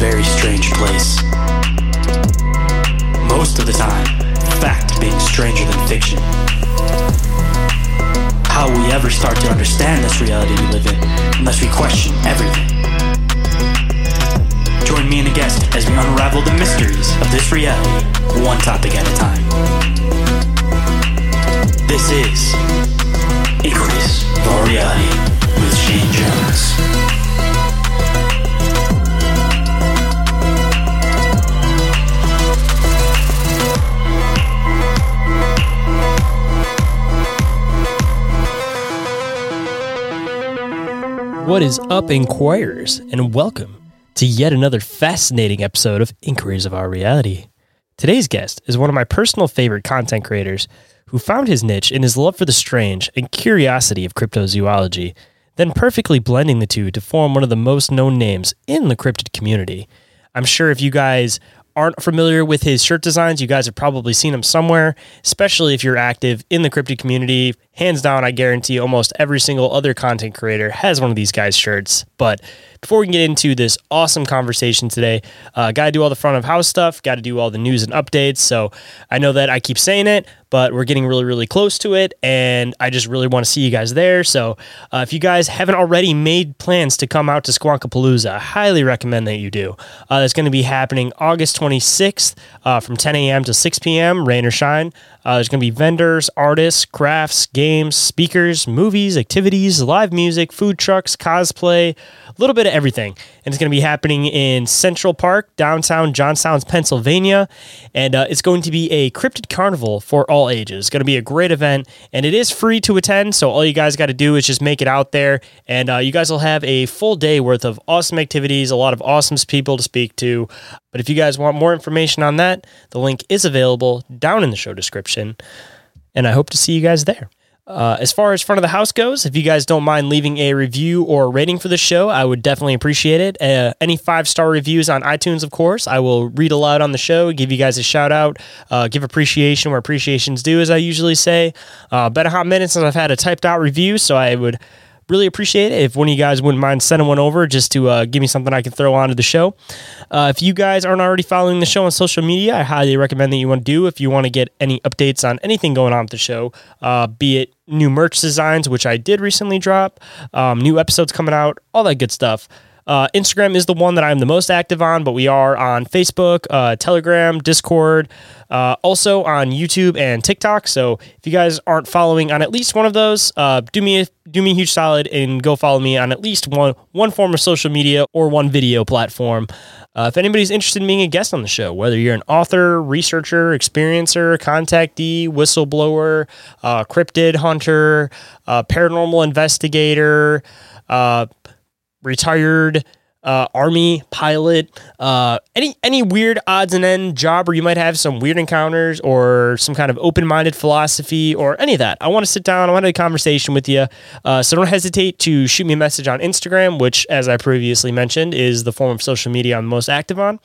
very strange place. Most of the time, fact being stranger than fiction. How we ever start to understand this reality we live in unless we question everything? Join me and a guest as we unravel the mysteries of this reality, one topic at a time. This is of Our Reality with Shayn Jones. What is up, Inquirers, and welcome to yet another fascinating episode of Inquiries of Our Reality. Today's guest is one of my personal favorite content creators who found his niche in his love for the strange and curiosity of cryptozoology, then perfectly blending the two to form one of the most known names in the cryptid community. I'm sure if you guys aren't familiar with his shirt designs, you guys have probably seen him somewhere, especially if you're active in the cryptid community. Hands down, I guarantee almost every single other content creator has one of these guys' shirts. But before we can get into this awesome conversation today, uh, got to do all the front of house stuff, got to do all the news and updates. So I know that I keep saying it, but we're getting really, really close to it. And I just really want to see you guys there. So uh, if you guys haven't already made plans to come out to Squonkapalooza, I highly recommend that you do. Uh, that's going to be happening August 26th uh, from 10 a.m. to 6 p.m., rain or shine. Uh, there's going to be vendors, artists, crafts, games, speakers, movies, activities, live music, food trucks, cosplay, little bit of everything. And it's going to be happening in Central Park, downtown Johnstown, Pennsylvania. And uh, it's going to be a cryptid carnival for all ages. It's going to be a great event, and it is free to attend. So all you guys got to do is just make it out there, and uh, you guys will have a full day worth of awesome activities, a lot of awesome people to speak to. But if you guys want more information on that, the link is available down in the show description. And I hope to see you guys there. Uh, as far as front of the house goes, if you guys don't mind leaving a review or rating for the show, I would definitely appreciate it. Uh, any five star reviews on iTunes, of course, I will read aloud on the show, give you guys a shout out, uh, give appreciation where appreciation's due, as I usually say. Uh, been a hot minute since I've had a typed out review, so I would really appreciate it if one of you guys wouldn't mind sending one over just to uh, give me something I can throw onto the show. Uh, if you guys aren't already following the show on social media, I highly recommend that you want to do. If you want to get any updates on anything going on with the show, uh, be it new merch designs, which I did recently drop, um, new episodes coming out, all that good stuff. Uh, Instagram is the one that I'm the most active on, but we are on Facebook, uh, Telegram, Discord, uh, also on YouTube and TikTok. So if you guys aren't following on at least one of those, uh, do me a, do me a huge solid and go follow me on at least one one form of social media or one video platform. Uh, if anybody's interested in being a guest on the show, whether you're an author, researcher, experiencer, contactee, whistleblower, uh, cryptid hunter, paranormal investigator, uh, retired uh, army pilot, uh, any any weird odds and end job where you might have some weird encounters or some kind of open minded philosophy or any of that. I want to sit down. I want to have a conversation with you. Uh, so don't hesitate to shoot me a message on Instagram, which, as I previously mentioned, is the form of social media I'm most active on.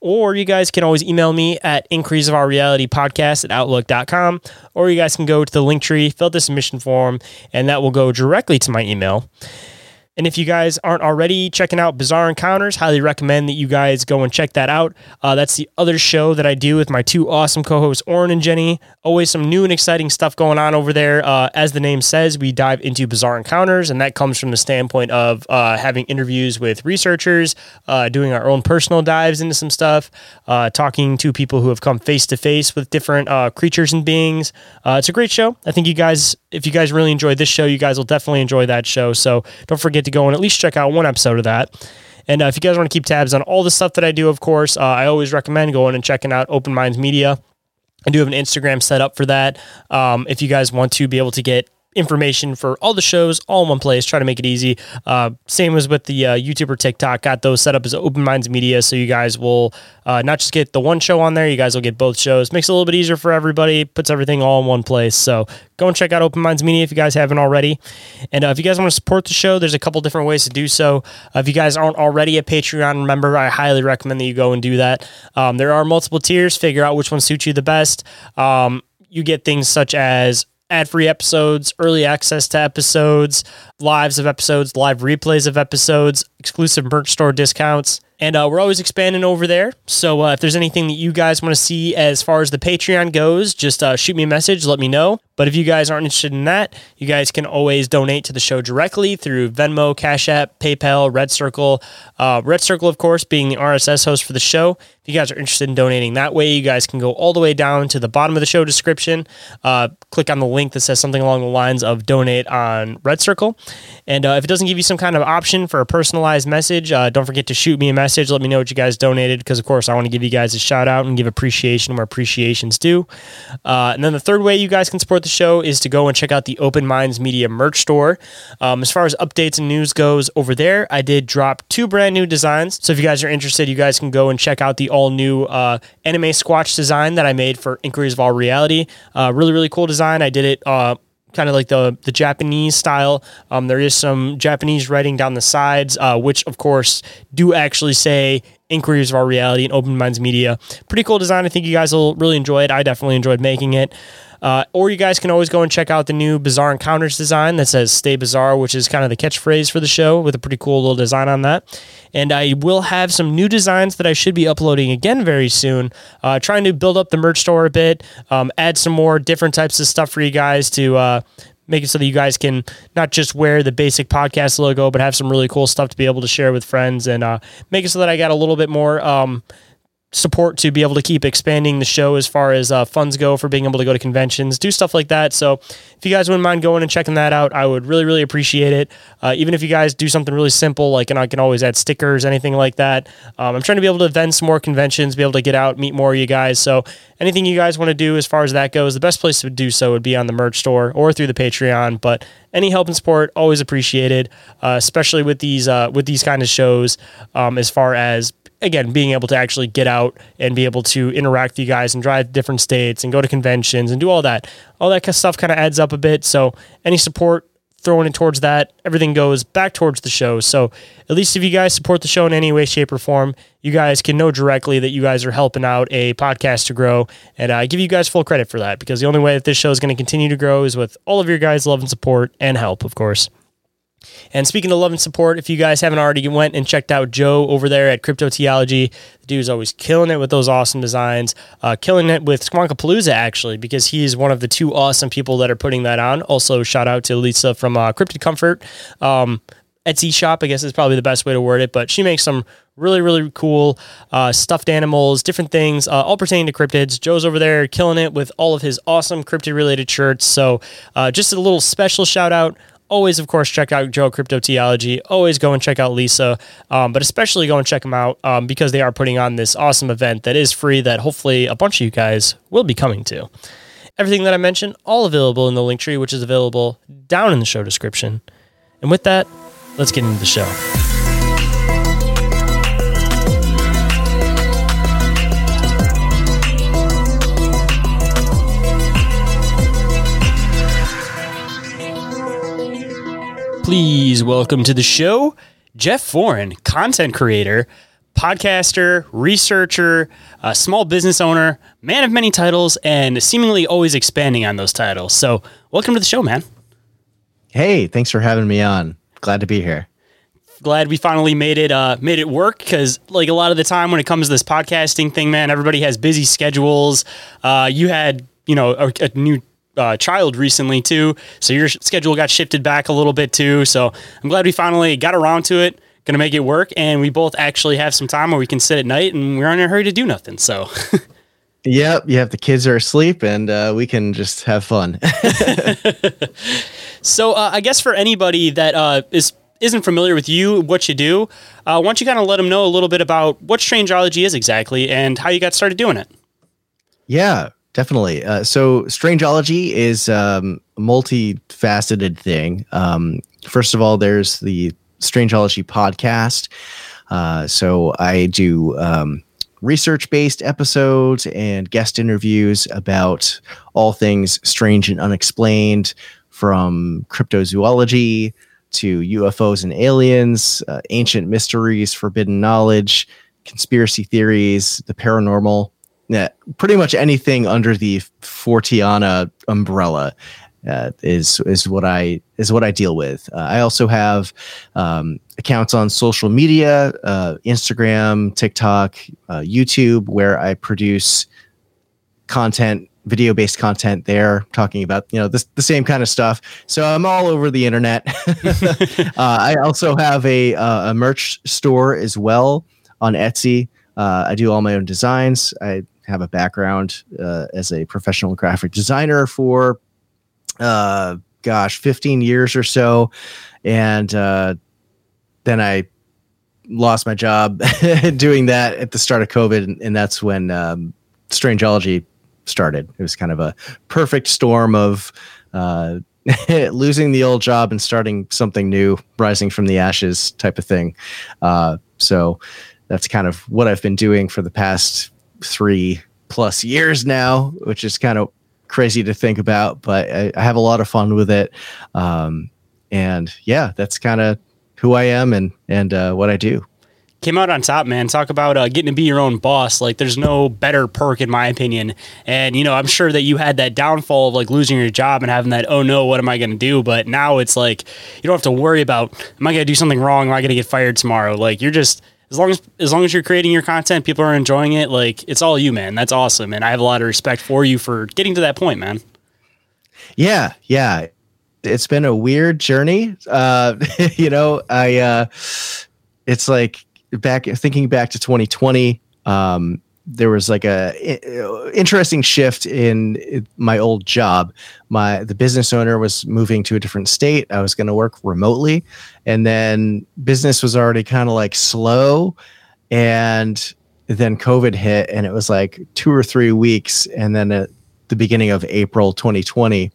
Or you guys can always email me at inquiries of our reality podcast at outlook.com. Or you guys can go to the link tree, fill out the submission form, and that will go directly to my email. And if you guys aren't already checking out Bizarre Encounters, highly recommend that you guys go and check that out. Uh, that's the other show that I do with my two awesome co hosts, Orin and Jennie. Always some new and exciting stuff going on over there. Uh, as the name says, we dive into Bizarre Encounters, and that comes from the standpoint of uh, having interviews with researchers, uh, doing our own personal dives into some stuff, uh, talking to people who have come face to face with different uh, creatures and beings. it's a great show. I think you guys, if you guys really enjoy this show, you guys will definitely enjoy that show. So don't forget to go and at least check out one episode of that. And uh, if you guys want to keep tabs on all the stuff that I do, of course, uh, I always recommend going and checking out Open Minds Media. I do have an Instagram set up for that. Um, if you guys want to be able to get information for all the shows all in one place. Try to make it easy. Uh, same as with the uh, YouTube or TikTok. Got those set up as Open Minds Media, so you guys will uh, not just get the one show on there. You guys will get both shows. Makes it a little bit easier for everybody. Puts everything all in one place. So go and check out Open Minds Media if you guys haven't already. And uh, if you guys want to support the show, there's a couple different ways to do so. Uh, if you guys aren't already a Patreon member, I highly recommend that you go and do that. Um, there are multiple tiers. Figure out which one suits you the best. Um, you get things such as ad free episodes, early access to episodes, lives of episodes, live replays of episodes, exclusive merch store discounts. And uh, we're always expanding over there. So uh, if there's anything that you guys want to see as far as the Patreon goes, just uh, shoot me a message, let me know. But if you guys aren't interested in that, you guys can always donate to the show directly through Venmo, Cash App, PayPal, Red Circle. Uh, Red Circle, of course, being the RSS host for the show. If you guys are interested in donating that way, you guys can go all the way down to the bottom of the show description. Uh, click on the link that says something along the lines of donate on Red Circle. And uh, if it doesn't give you some kind of option for a personalized message, uh, don't forget to shoot me a message. Let me know what you guys donated because, of course, I want to give you guys a shout out and give appreciation where appreciation's due. Uh, and then the third way you guys can support the show is to go and check out the Open Minds Media merch store. Um, as far as updates and news goes over there, I did drop two brand new designs. So if you guys are interested, you guys can go and check out the all new uh, anime squatch design that I made for Inquiries of Our Reality. Uh, really, really cool design. I did it uh, kind of like the the Japanese style. Um, there is some Japanese writing down the sides, uh, which of course do actually say Inquiries of Our Reality and Open Minds Media. Pretty cool design. I think you guys will really enjoy it. I definitely enjoyed making it. Uh, or you guys can always go and check out the new Bizarre Encounters design that says Stay Bizarre, which is kind of the catchphrase for the show with a pretty cool little design on that. And I will have some new designs that I should be uploading again very soon. Uh, trying to build up the merch store a bit, um, add some more different types of stuff for you guys to uh, make it so that you guys can not just wear the basic podcast logo, but have some really cool stuff to be able to share with friends and uh, make it so that I got a little bit more. Um, support to be able to keep expanding the show as far as uh, funds go for being able to go to conventions, do stuff like that. So if you guys wouldn't mind going and checking that out, I would really, really appreciate it. Uh, even if you guys do something really simple, like, and I can always add stickers, anything like that. Um, I'm trying to be able to attend some more conventions, be able to get out, meet more of you guys. So anything you guys want to do as far as that goes, the best place to do so would be on the merch store or through the Patreon. But any help and support always appreciated, uh, especially with these uh, with these kind of shows. Um, as far as again, being able to actually get out and be able to interact with you guys and drive different states and go to conventions and do all that. All that kind of stuff kind of adds up a bit. So any support throwing it towards that, everything goes back towards the show. So at least if you guys support the show in any way, shape, or form, you guys can know directly that you guys are helping out a podcast to grow. And I give you guys full credit for that because the only way that this show is going to continue to grow is with all of your guys' love and support and help, of course. And speaking of love and support, if you guys haven't already went and checked out Joe over there at Cryptoteeology, the dude's always killing it with those awesome designs, uh, killing it with Squonkapalooza actually, because he's one of the two awesome people that are putting that on. Also, shout out to Lisa from uh, Cryptid Comfort. Um, Etsy shop, I guess is probably the best way to word it, but she makes some really, really cool uh, stuffed animals, different things, uh, all pertaining to cryptids. Joe's over there killing it with all of his awesome cryptid related shirts. So, uh, just a little special shout out always, of course, check out Joe Cryptoteeology. Always go and check out Lisa, um, but especially go and check them out um, because they are putting on this awesome event that is free that hopefully a bunch of you guys will be coming to. Everything that I mentioned, all available in the link tree, which is available down in the show description. And with that, let's get into the show. Please welcome to the show Jeff Foran, content creator, podcaster, researcher, a small business owner, man of many titles, and seemingly always expanding on those titles. So, welcome to the show, man. Hey, thanks for having me on. Glad to be here. Glad we finally made it uh, made it work because like a lot of the time when it comes to this podcasting thing, man, everybody has busy schedules. Uh, you had you know a, a new uh, child recently too, so your schedule got shifted back a little bit too. So I'm glad we finally got around to it. Going to make it work, and we both actually have some time where we can sit at night, and we're not in a hurry to do nothing. So. Yep, you have the kids are asleep, and uh, we can just have fun. so uh, I guess for anybody that uh, is isn't familiar with you, what you do, uh, why don't you kind of let them know a little bit about what Strangeology is exactly and how you got started doing it? Yeah, definitely. Uh, so, Strangeology is um, a multifaceted thing. Um, first of all, there's the Strangeology podcast. Uh, so, I do um, research based episodes and guest interviews about all things strange and unexplained from cryptozoology to UFOs and aliens, uh, ancient mysteries, forbidden knowledge, conspiracy theories, the paranormal. Yeah, pretty much anything under the Forteana umbrella uh, is is what I is what I deal with. Uh, I also have um, accounts on social media, uh, Instagram, TikTok, uh, YouTube, where I produce content, video based content there, talking about you know this, the same kind of stuff. So I'm all over the internet. uh, I also have a uh, a merch store as well on Etsy. Uh, I do all my own designs. I have a background uh, as a professional graphic designer for uh, gosh, 15 years or so, and uh, then I lost my job doing that at the start of COVID, and, and that's when um, Strangeology started. It was kind of a perfect storm of uh, losing the old job and starting something new, rising from the ashes type of thing. Uh, so that's kind of what I've been doing for the past three plus years now, which is kind of crazy to think about, but I, I have a lot of fun with it. Um, and yeah, that's kind of who I am and and uh, what I do. Came out on top, man. Talk about uh, getting to be your own boss. Like, there's no better perk, in my opinion. And you know, I'm sure that you had that downfall of like losing your job and having that, oh no, what am I going to do? But now it's like you don't have to worry about, am I going to do something wrong? Am I going to get fired tomorrow? Like, you're just as long as as long as you're creating your content, people are enjoying it. Like it's all you, man. That's awesome, and I have a lot of respect for you for getting to that point, man. Yeah, yeah. It's been a weird journey. Uh, you know, I uh, it's like back thinking back to 2020. Um, there was like a interesting shift in my old job. My the business owner was moving to a different state. I was going to work remotely, and then business was already kind of like slow, and then COVID hit, and it was like two or three weeks, and then at the beginning of April 2020,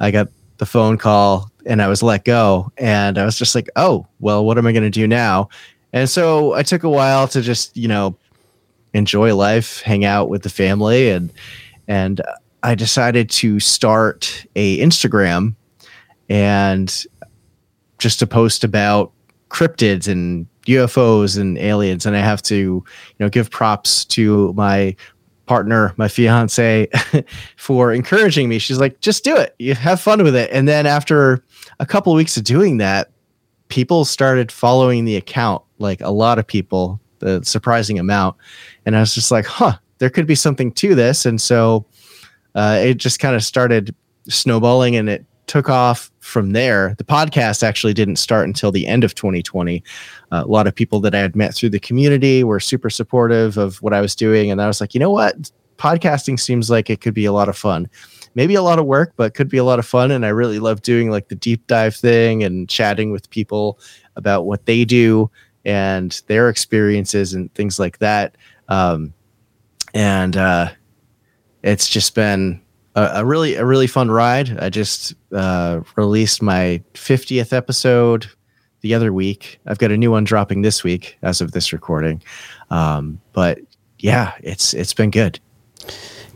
I got the phone call and I was let go, and I was just like, oh well, what am I going to do now? And so I took a while to just you know enjoy life, hang out with the family, and and I decided to start a Instagram and just to post about cryptids and UFOs and aliens. And I have to, you know, give props to my partner, my fiance, for encouraging me. She's like, just do it. You have fun with it. And then after a couple of weeks of doing that, people started following the account, like a lot of people, the surprising amount. And I was just like, huh, there could be something to this. And so uh, it just kind of started snowballing and it took off from there. The podcast actually didn't start until the end of 2020. Uh, a lot of people that I had met through the community were super supportive of what I was doing. And I was like, you know what? Podcasting seems like it could be a lot of fun. Maybe a lot of work, but could be a lot of fun. And I really love doing like the deep dive thing and chatting with people about what they do and their experiences and things like that. Um, and uh, it's just been a, a, really a really fun ride. I just uh, released my 50th episode the other week. I've got a new one dropping this week as of this recording. Um, but yeah, it's it's been good.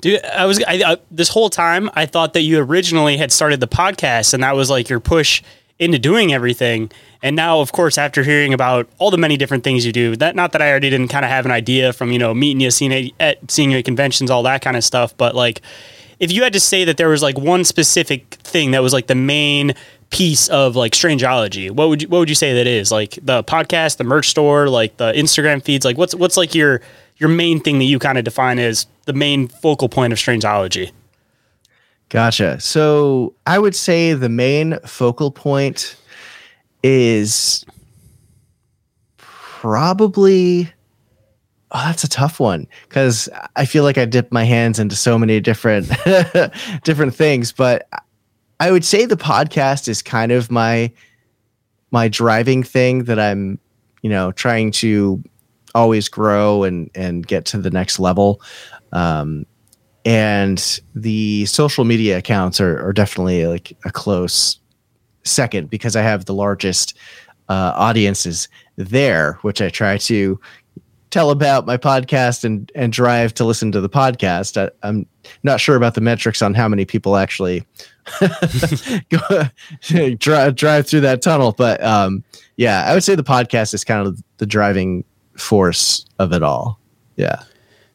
Dude, I was I, I, this whole time I thought that you originally had started the podcast and that was like your push into doing everything. And now, of course, after hearing about all the many different things you do, that not that I already didn't kind of have an idea from you know meeting you, seeing at seeing you at conventions, all that kind of stuff. But like, if you had to say that there was like one specific thing that was like the main piece of like strangeology, what would you what would you say that is? Like the podcast, the merch store, like the Instagram feeds. Like what's what's like your your main thing that you kind of define as the main focal point of strangeology? Gotcha. So I would say the main focal point is probably oh that's a tough one because i feel like i dip my hands into so many different different things but i would say the podcast is kind of my my driving thing that i'm you know trying to always grow and and get to the next level um and the social media accounts are, are definitely like a close second because I have the largest uh, audiences there, which I try to tell about my podcast and and drive to listen to the podcast. I, I'm not sure about the metrics on how many people actually go, drive drive through that tunnel, but um, yeah, I would say the podcast is kind of the driving force of it all. Yeah.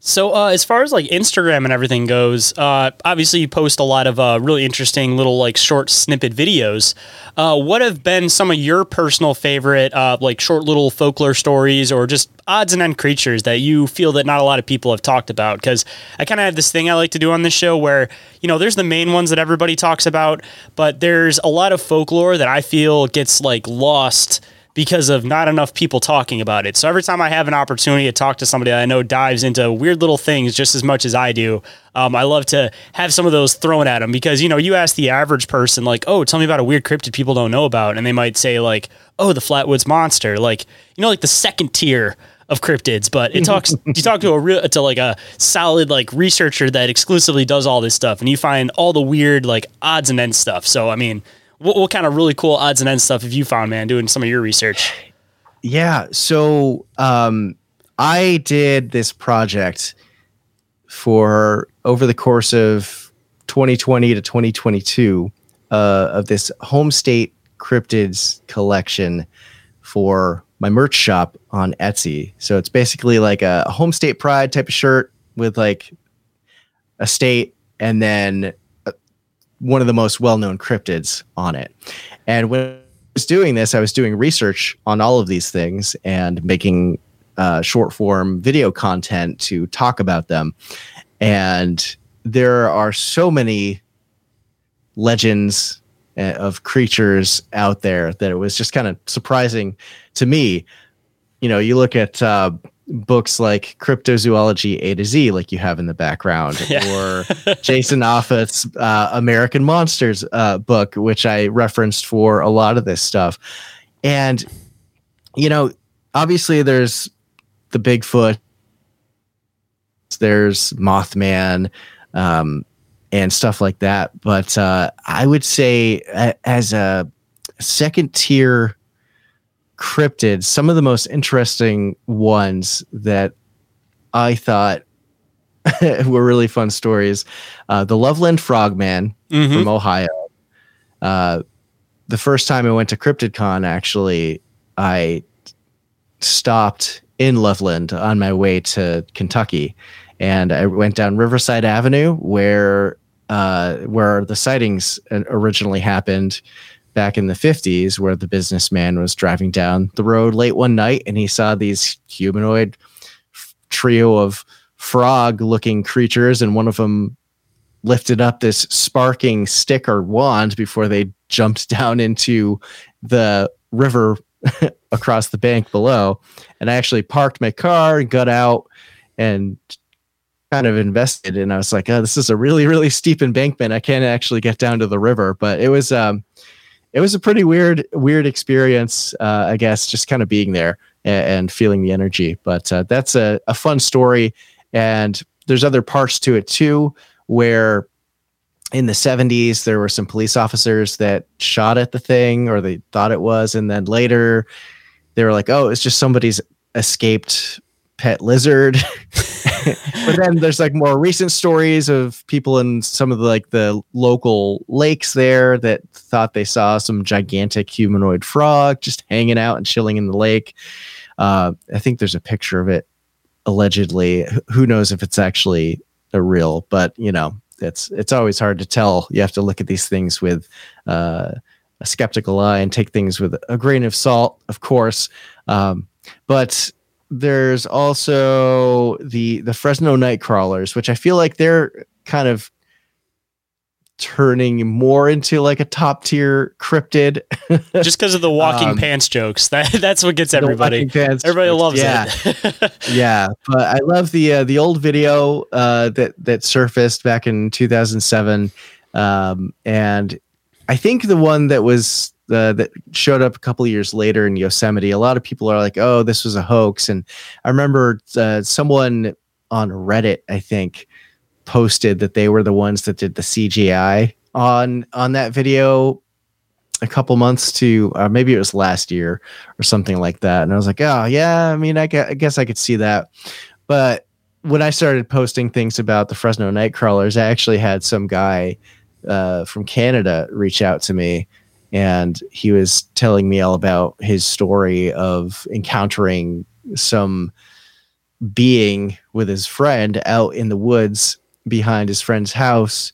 So, uh, as far as like Instagram and everything goes, uh, obviously you post a lot of uh, really interesting little like short snippet videos. Uh, what have been some of your personal favorite uh, like short little folklore stories or just odds and end creatures that you feel that not a lot of people have talked about? Because I kind of have this thing I like to do on this show where you know there's the main ones that everybody talks about, but there's a lot of folklore that I feel gets like lost because of not enough people talking about it. So every time I have an opportunity to talk to somebody that I know dives into weird little things just as much as I do, um, I love to have some of those thrown at them because you know you ask the average person like, "Oh, tell me about a weird cryptid people don't know about," and they might say like, "Oh, the Flatwoods monster," like you know, like the second tier of cryptids, but it talks you talk to a real to like a solid like researcher that exclusively does all this stuff and you find all the weird like odds and ends stuff. So I mean, what, what kind of really cool odds and ends stuff have you found, man, doing some of your research? Yeah. So um, I did this project for over the course of 2020 to 2022 uh, of this home state cryptids collection for my merch shop on Etsy. So it's basically like a home state pride type of shirt with like a state and then one of the most well-known cryptids on it. And when I was doing this, I was doing research on all of these things and making uh, short form video content to talk about them. And there are so many legends uh, of creatures out there that it was just kind of surprising to me. You know, you look at uh, books like cryptozoology A to Z, like you have in the background, yeah. or Jason Offutt's uh, American Monsters uh, book, which I referenced for a lot of this stuff. And, you know, obviously there's the Bigfoot, there's Mothman, um, and stuff like that. But uh, I would say, as a second tier cryptids, some of the most interesting ones that I thought were really fun stories. Uh, the Loveland Frogman mm-hmm. from Ohio. Uh, the first time I went to CryptidCon, actually, I stopped in Loveland on my way to Kentucky, and I went down Riverside Avenue where uh, where the sightings originally happened back in the 50s where the businessman was driving down the road late one night and he saw these humanoid f- trio of frog looking creatures and one of them lifted up this sparking stick or wand before they jumped down into the river across the bank below. And i actually parked my car and got out and kind of invested and i was like oh this is a really really steep embankment. I can't actually get down to the river. But it was um it was a pretty weird weird experience uh, i guess just kind of being there and, and feeling the energy. But uh, that's a, a fun story and there's other parts to it too where in the 70s there were some police officers that shot at the thing or they thought it was and then later they were like oh it's just somebody's escaped pet lizard but then there's like more recent stories of people in some of the like the local lakes there that thought they saw some gigantic humanoid frog just hanging out and chilling in the lake. Uh, I think there's a picture of it allegedly. Who knows if it's actually a real, but you know, it's it's always hard to tell. You have to look at these things with uh, a skeptical eye and take things with a grain of salt, of course. Um, but there's also the the Fresno Nightcrawlers, which I feel like they're kind of turning more into like a top tier cryptid. Just because of the walking um, pants jokes. That that's what gets everybody. Everybody jokes. loves yeah. it. yeah, but I love the uh, the old video uh, that that surfaced back in 2007, um, and I think the one that was uh, that showed up a couple years later in Yosemite. A lot of people are like, "Oh, this was a hoax," and I remember uh, someone on Reddit, I think, posted that they were the ones that did the CGI on on that video a couple months to uh, maybe it was last year or something like that. And I was like, oh yeah, I mean, I guess, I guess I could see that. But when I started posting things about the Fresno Nightcrawlers, I actually had some guy uh, from Canada reach out to me, and he was telling me all about his story of encountering some being with his friend out in the woods behind his friend's house,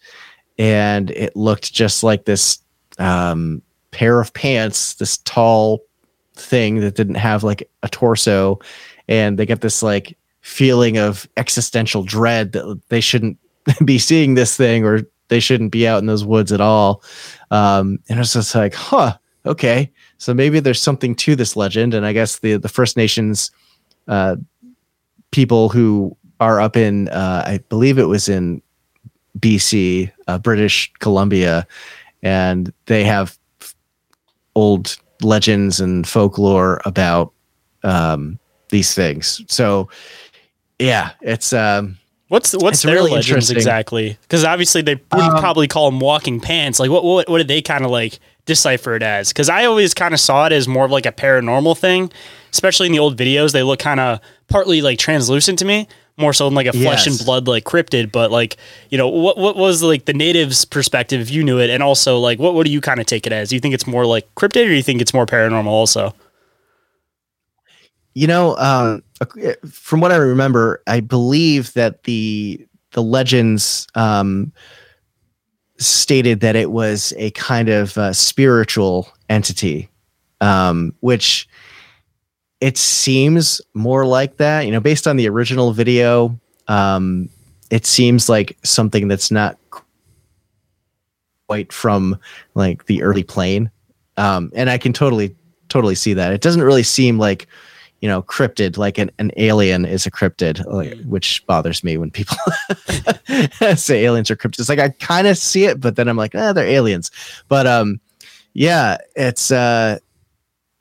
and it looked just like this um, pair of pants, this tall thing that didn't have like a torso, and they get this like feeling of existential dread that they shouldn't be seeing this thing or they shouldn't be out in those woods at all. Um, and it's just like, huh, okay. So maybe there's something to this legend. And I guess the, the First Nations uh, people who are up in, uh, I believe it was in BC, uh, British Columbia, and they have old legends and folklore about um, these things. So, yeah, it's um, What's what's It's their really legends exactly? Because obviously they wouldn't Um, probably call them walking pants. Like what what what did they kind of like decipher it as? Because I always kind of saw it as more of like a paranormal thing, especially in the old videos. They look kind of partly like translucent to me, more so than like a flesh and blood like cryptid. But like you know what what was like the natives' perspective if you knew it, and also like what what do you kind of take it as? Do you think it's more like cryptid, or do you think it's more paranormal also? You know, um, from what I remember, I believe that the the legends um, stated that it was a kind of uh, spiritual entity, um, which it seems more like that. You know, based on the original video, um, it seems like something that's not quite from like the early plane, um, and I can totally totally see that. It doesn't really seem like you know cryptid like an, an alien is a cryptid like, which bothers me when people say aliens are cryptids. Like i kind of see it but then i'm like ah, they're aliens. But um yeah it's uh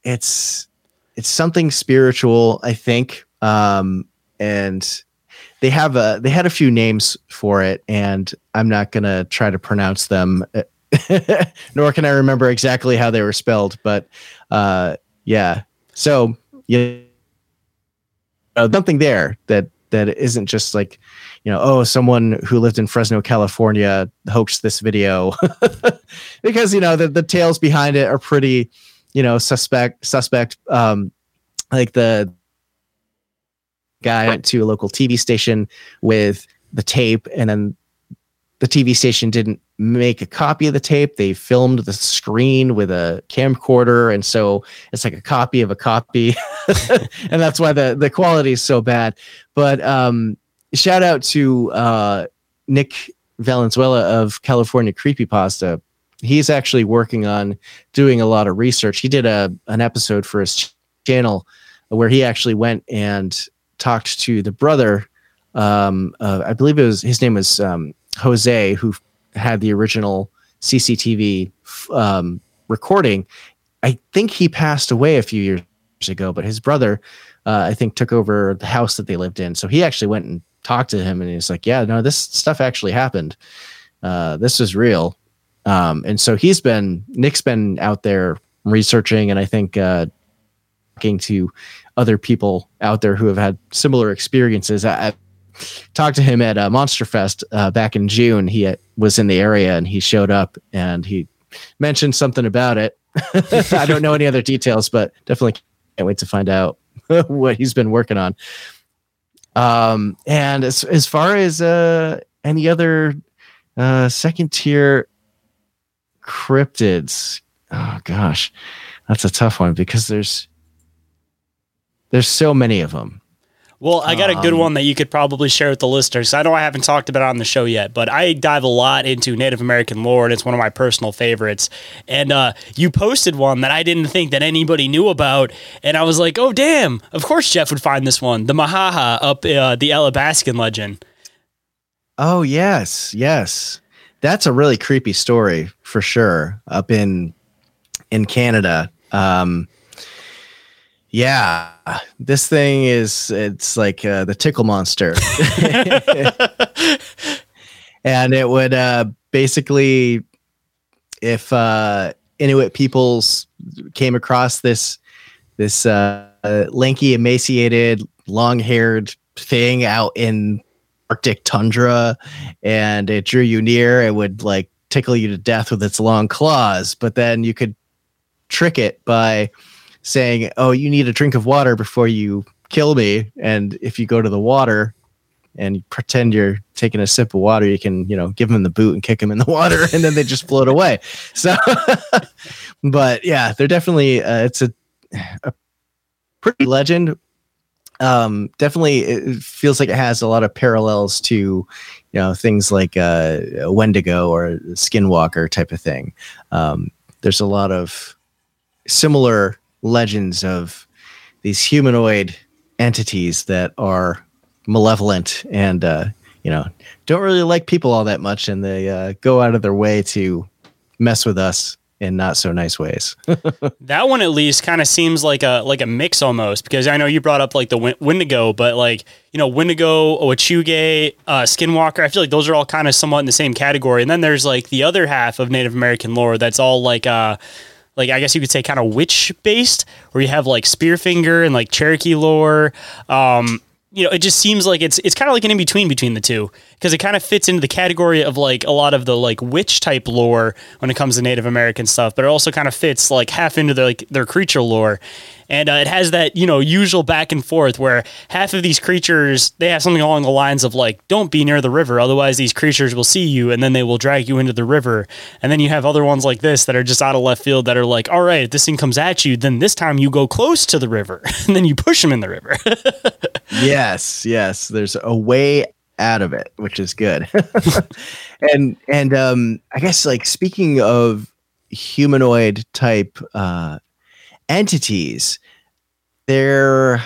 it's it's something spiritual i think um and they have a they had a few names for it and i'm not gonna try to pronounce them nor can i remember exactly how they were spelled but uh yeah. So yeah uh, something there that that isn't just like you know oh someone who lived in fresno california hoaxed this video. Because you know the, the tales behind it are pretty you know suspect suspect um like the guy went to a local tv station with the tape and then the tv station didn't make a copy of the tape. They filmed the screen with a camcorder. And so it's like a copy of a copy. And that's why the the quality is so bad. But um shout out to uh nick valenzuela of california creepypasta. He's actually working on doing a lot of research. He did a an episode for his ch- channel where he actually went and talked to the brother um uh, i believe it was his name was um jose who had the original cctv um recording i think he passed away a few years ago but his brother uh, i think took over the house that they lived in. So he actually went and talked to him and he's like yeah no this stuff actually happened. Uh, this is real. Um, and so he's been nick's been out there researching and i think uh, talking to other people out there who have had similar experiences. I, talked to him at uh, monster fest uh, back in june. He uh, was in the area and he showed up and he mentioned something about it. I don't know any other details but definitely can't wait to find out what he's been working on. Um and as, as far as uh any other uh second tier cryptids oh gosh that's a tough one because there's there's so many of them Well, I got a good Um, one that you could probably share with the listeners. I know I haven't talked about it on the show yet, but I dive a lot into Native American lore, and it's one of my personal favorites. And uh, you posted one that I didn't think that anybody knew about, and I was like, "Oh, damn! Of course Jeff would find this one, the Mahaha up uh, the Alabaskan legend." Oh yes, yes. That's a really creepy story for sure. Up in in Canada. Um yeah, this thing is it's like uh, the tickle monster. and it would uh, basically, if uh, Inuit peoples came across this this uh, lanky, emaciated, long-haired thing out in Arctic tundra, and it drew you near, it would like tickle you to death with its long claws. But then you could trick it by saying, "Oh, you need a drink of water before you kill me," and if you go to the water, and pretend you're taking a sip of water, you can, you know, give them the boot and kick them in the water, and then they just float away. So, but yeah, they're definitely uh, it's a, a pretty legend. Um, definitely, it feels like it has a lot of parallels to, you know, things like uh, Wendigo or Skinwalker type of thing. Um, there's a lot of similar legends of these humanoid entities that are malevolent and uh, you know don't really like people all that much, and they uh, go out of their way to mess with us in not so nice ways. that one at least kind of seems like a like a mix almost because I know you brought up like the Wendigo, but like you know Wendigo, Owachuge, uh, Skinwalker. I feel like those are all kind of somewhat in the same category. And then there's like the other half of Native American lore that's all like uh like I guess you could say kind of witch based, where you have like Spearfinger and like Cherokee lore. Um, you know, it just seems like it's it's kind of like an in between between the two because it kind of fits into the category of like a lot of the like witch type lore when it comes to Native American stuff, but it also kind of fits like half into their like their creature lore and uh, it has that you know usual back and forth where half of these creatures they have something along the lines of like don't be near the river otherwise these creatures will see you and then they will drag you into the river. And then you have other ones like this that are just out of left field that are like all right if this thing comes at you then this time you go close to the river. And then you push them in the river. Yes yes there's a way out of it which is good. And and um i guess like speaking of humanoid type uh entities. There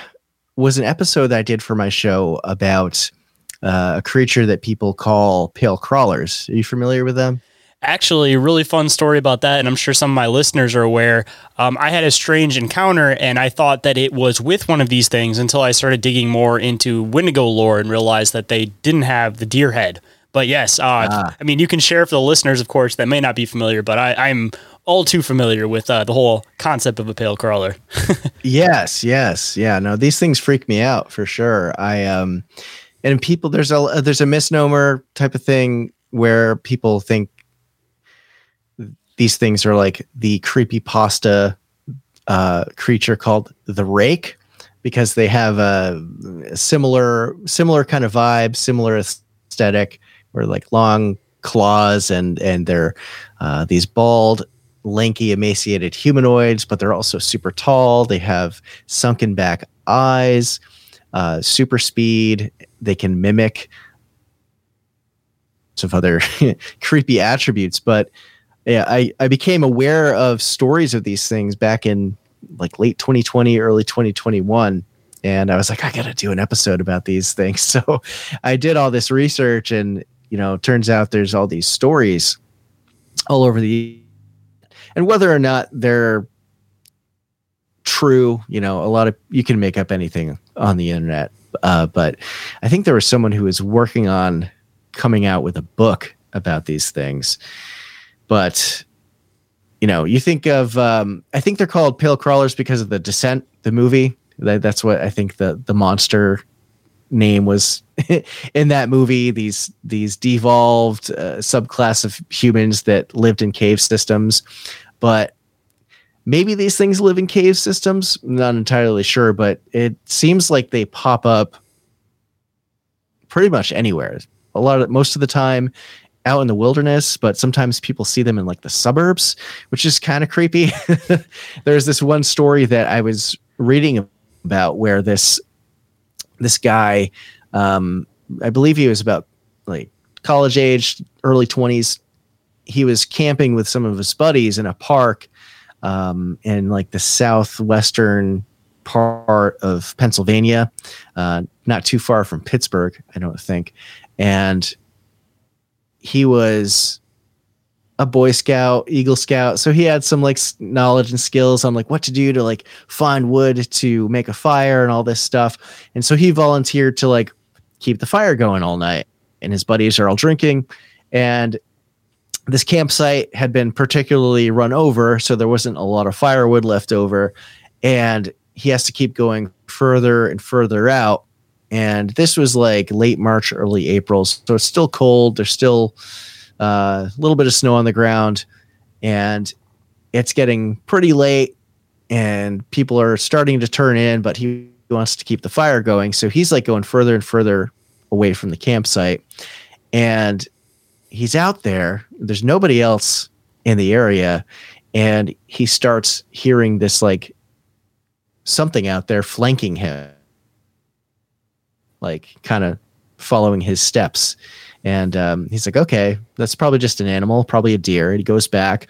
was an episode that I did for my show about uh, a creature that people call pale crawlers. Are you familiar with them? Actually, really fun story about that, and I'm sure some of my listeners are aware. Um, I had a strange encounter, and I thought that it was with one of these things until I started digging more into Wendigo lore and realized that they didn't have the deer head. But yes, uh, ah. I mean, you can share for the listeners, of course, that may not be familiar, but I, I'm all too familiar with uh, the whole concept of a pale crawler. yes, yes, yeah. No, these things freak me out for sure. I um, and people there's a there's a misnomer type of thing where people think these things are like the creepy pasta uh, creature called the rake because they have a, similar similar kind of vibe, similar aesthetic, where like long claws and and they're uh, these bald lanky, emaciated humanoids, but they're also super tall. They have sunken back eyes, uh, super speed. They can mimic some other creepy attributes. But yeah, I, I became aware of stories of these things back in like late 2020, early 2021. And I was like, I got to do an episode about these things. So I did all this research, and, you know, turns out there's all these stories all over the and whether or not they're true, you know, a lot of you can make up anything on the internet. Uh, but I think there was someone who was working on coming out with a book about these things. But you know, you think of um, I think they're called pale crawlers because of the Descent, the movie. That, that's what I think the the monster name was in that movie. These these devolved uh, subclass of humans that lived in cave systems but maybe these things live in cave systems. Not entirely sure, but it seems like they pop up pretty much anywhere. A lot of most of the time out in the wilderness, but sometimes people see them in like the suburbs, which is kind of creepy. There's this one story that I was reading about where this this guy, um, I believe he was about like college age, early 20s, he was camping with some of his buddies in a park um, in like the southwestern part of Pennsylvania, uh, not too far from Pittsburgh, I don't think. And he was a Boy Scout, Eagle Scout, so he had some like knowledge and skills on like what to do to like find wood to make a fire and all this stuff. And so he volunteered to like keep the fire going all night. and his buddies are all drinking. And this campsite had been particularly run over, so there wasn't a lot of firewood left over. And he has to keep going further and further out. And this was like late March, early April. So it's still cold. There's still uh, a little bit of snow on the ground. And it's getting pretty late. And people are starting to turn in, but he wants to keep the fire going. So he's like going further and further away from the campsite. And he's out there. There's nobody else in the area. And he starts hearing this like something out there flanking him, like kind of following his steps. And um, he's like, okay, that's probably just an animal, probably a deer. And he goes back.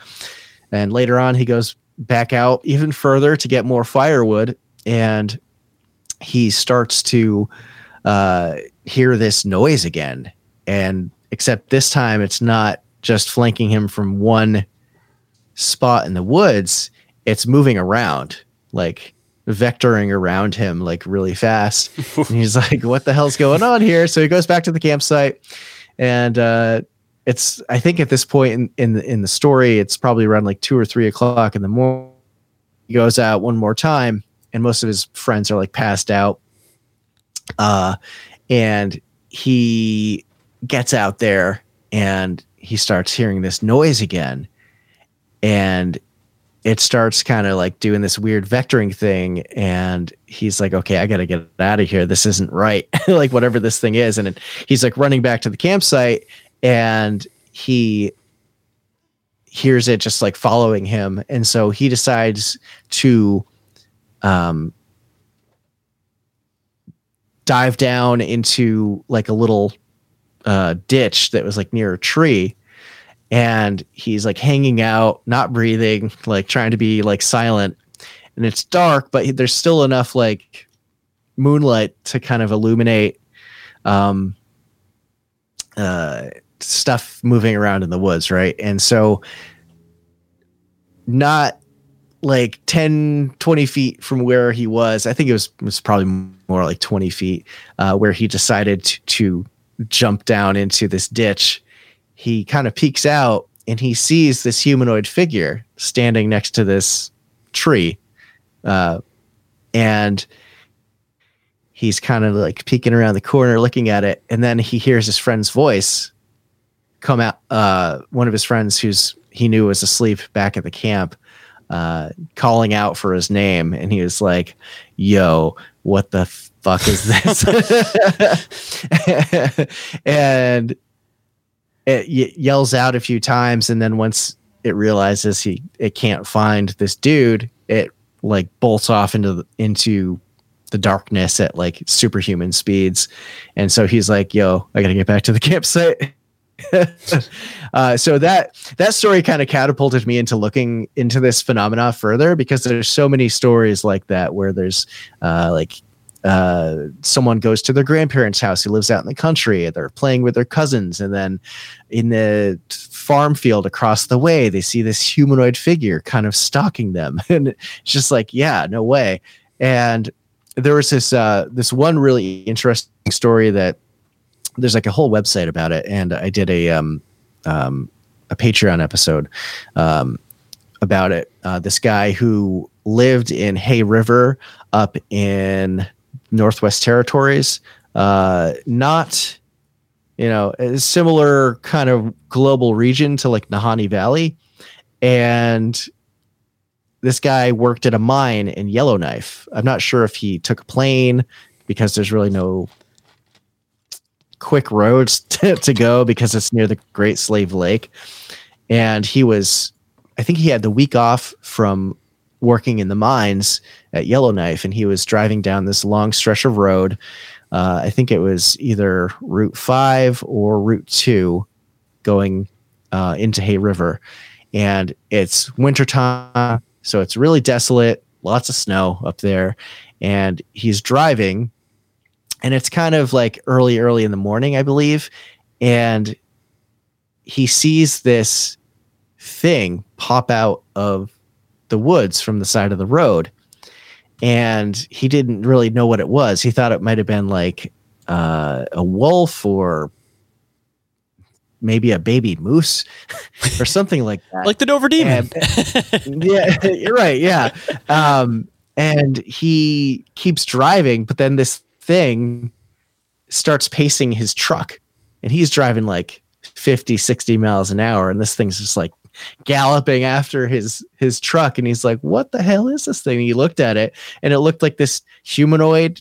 And later on, he goes back out even further to get more firewood. And he starts to uh, hear this noise again. And except this time, it's not just flanking him from one spot in the woods, it's moving around. Like vectoring around him like really fast. and he's like, "What the hell's going on here?" So he goes back to the campsite, and uh, it's I think at this point in in the, in the story, it's probably around like two or three o'clock in the morning. He goes out one more time, and most of his friends are like passed out. Uh, and he gets out there and he starts hearing this noise again, and it starts kind of like doing this weird vectoring thing. And he's like okay i gotta get out of here. This isn't right. Like whatever this thing is. And it, he's like running back to the campsite. And he hears it just like following him. And so he decides to um dive down into like a little uh ditch that was like near a tree and he's like hanging out, not breathing, like trying to be like silent. And it's dark, but there's still enough like moonlight to kind of illuminate um, uh, stuff moving around in the woods, right? And so, not like 10 20 feet from where he was i think it was was probably more like 20 feet uh, where he decided to, to jump down into this ditch he kind of peeks out and he sees this humanoid figure standing next to this tree. Uh, and he's kind of like peeking around the corner looking at it. And then he hears his friend's voice come out. Uh, one of his friends who's he knew was asleep back at the camp, uh, calling out for his name. And he was like, Yo, what the fuck is this? and it yells out a few times and then once it realizes he it can't find this dude it like bolts off into the, into the darkness at like superhuman speeds and so he's like yo i gotta get back to the campsite uh, so that that story kind of catapulted me into looking into this phenomena further because there's so many stories like that where there's uh, like uh, someone goes to their grandparents' house who lives out in the country. They're playing with their cousins, and then in the farm field across the way, they see this humanoid figure kind of stalking them, and it's just like, yeah, no way. And there was this uh, this one really interesting story that there's like a whole website about it, and I did a um, um, a Patreon episode um, about it. Uh, this guy who lived in Hay River up in Northwest Territories. Uh, not, you know, a similar kind of global region to like Nahanni Valley. And this guy worked at a mine in Yellowknife. I'm not sure if he took a plane because there's really no quick roads to, to go because it's near the Great Slave Lake. And he was, I think he had the week off from working in the mines at Yellowknife, and he was driving down this long stretch of road. Uh, I think it was either Route Five or Route Two, going uh, into Hay River, and it's wintertime, so it's really desolate. Lots of snow up there, and he's driving, and it's kind of like early, early in the morning, I believe, and he sees this thing pop out of the woods from the side of the road and he didn't really know what it was he thought it might have been like uh, a wolf or maybe a baby moose or something like that. Like the Dover Demon. And- yeah, you're right. Yeah. Um, and he keeps driving, but then this thing starts pacing his truck and he's driving like 50, 60 miles an hour. And this thing's just like galloping after his his truck. And he's like, What the hell is this thing? And he looked at it and it looked like this humanoid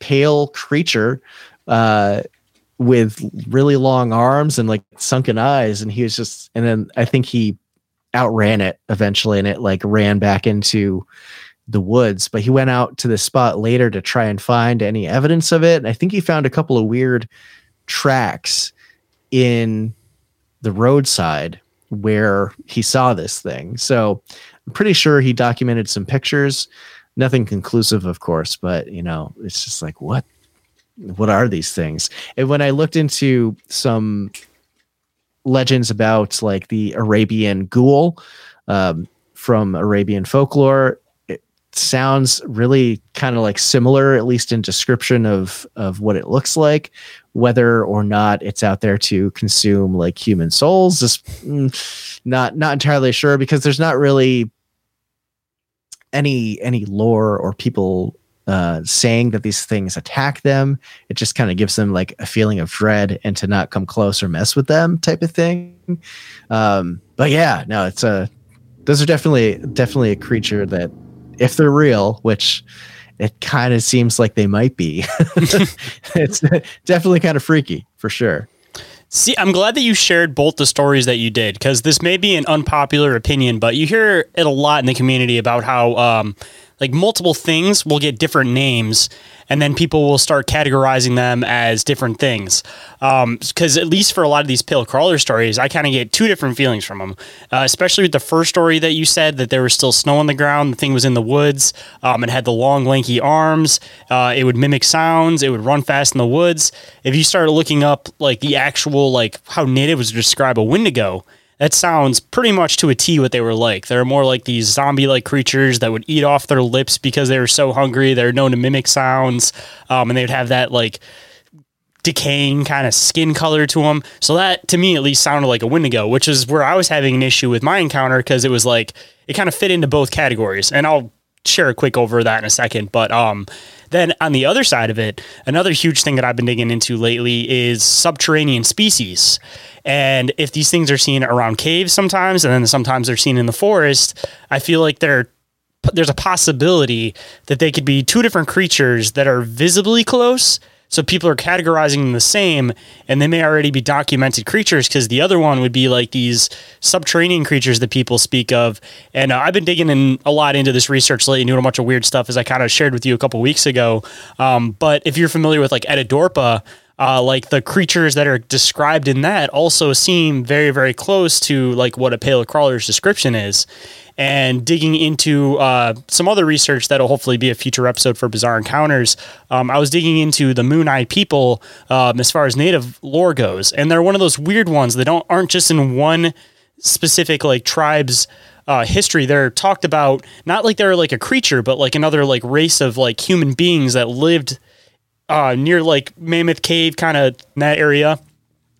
pale creature uh with really long arms and like sunken eyes and he was just and then i think he outran it eventually and it like ran back into the woods but he went out to the spot later to try and find any evidence of it and i think he found a couple of weird tracks in the roadside where he saw this thing. So i'm pretty sure he documented some pictures. Nothing conclusive of course but you know it's just like what what are these things? And when i looked into some legends about like the arabian ghoul um, from arabian folklore sounds really kind of like similar at least in description of of what it looks like whether or not it's out there to consume like human souls is mm, not not entirely sure because there's not really any any lore or people uh, saying that these things attack them. It just kind of gives them like a feeling of dread and to not come close or mess with them type of thing. Um, but yeah, no, it's a those are definitely definitely a creature that if they're real, which it kind of seems like they might be, it's definitely kind of freaky for sure. See, I'm glad that you shared both the stories that you did because this may be an unpopular opinion, but you hear it a lot in the community about how um, like multiple things will get different names and then people will start categorizing them as different things. Because at least for a lot of these pale crawler stories, I kind of get two different feelings from them. Uh, especially with the first story that you said that there was still snow on the ground, the thing was in the woods, um, it had the long, lanky arms, uh, it would mimic sounds, it would run fast in the woods. If you started looking up like the actual like how natives would describe a Wendigo, that sounds pretty much to a T what they were like. They're more like these zombie like creatures that would eat off their lips because they were so hungry. They're known to mimic sounds, um, and they would have that like decaying kind of skin color to them. So that to me at least sounded like a Wendigo, which is where I was having an issue with my encounter because it was like it kind of fit into both categories. And I'll share a quick over that in a second. But um, then on the other side of it, another huge thing that I've been digging into lately is subterranean species. And if these things are seen around caves sometimes, and then sometimes they're seen in the forest, I feel like they're there's a possibility that they could be two different creatures that are visibly close. So people are categorizing them the same, and they may already be documented creatures because the other one would be like these subterranean creatures that people speak of. And uh, I've been digging in a lot into this research lately, doing a bunch of weird stuff, as I kind of shared with you a couple weeks ago. Um, but if you're familiar with like Etidorhpa, uh, like the creatures that are described in that also seem very, very close to like what a pale crawler's description is. And digging into uh, some other research that'll hopefully be a future episode for Bizarre Encounters, um, I was digging into the Moon Eye people um, as far as native lore goes, and they're one of those weird ones that don't aren't just in one specific like tribes uh, history. They're talked about not like they're like a creature but like another like race of like human beings that lived uh, near like mammoth cave kind of that area.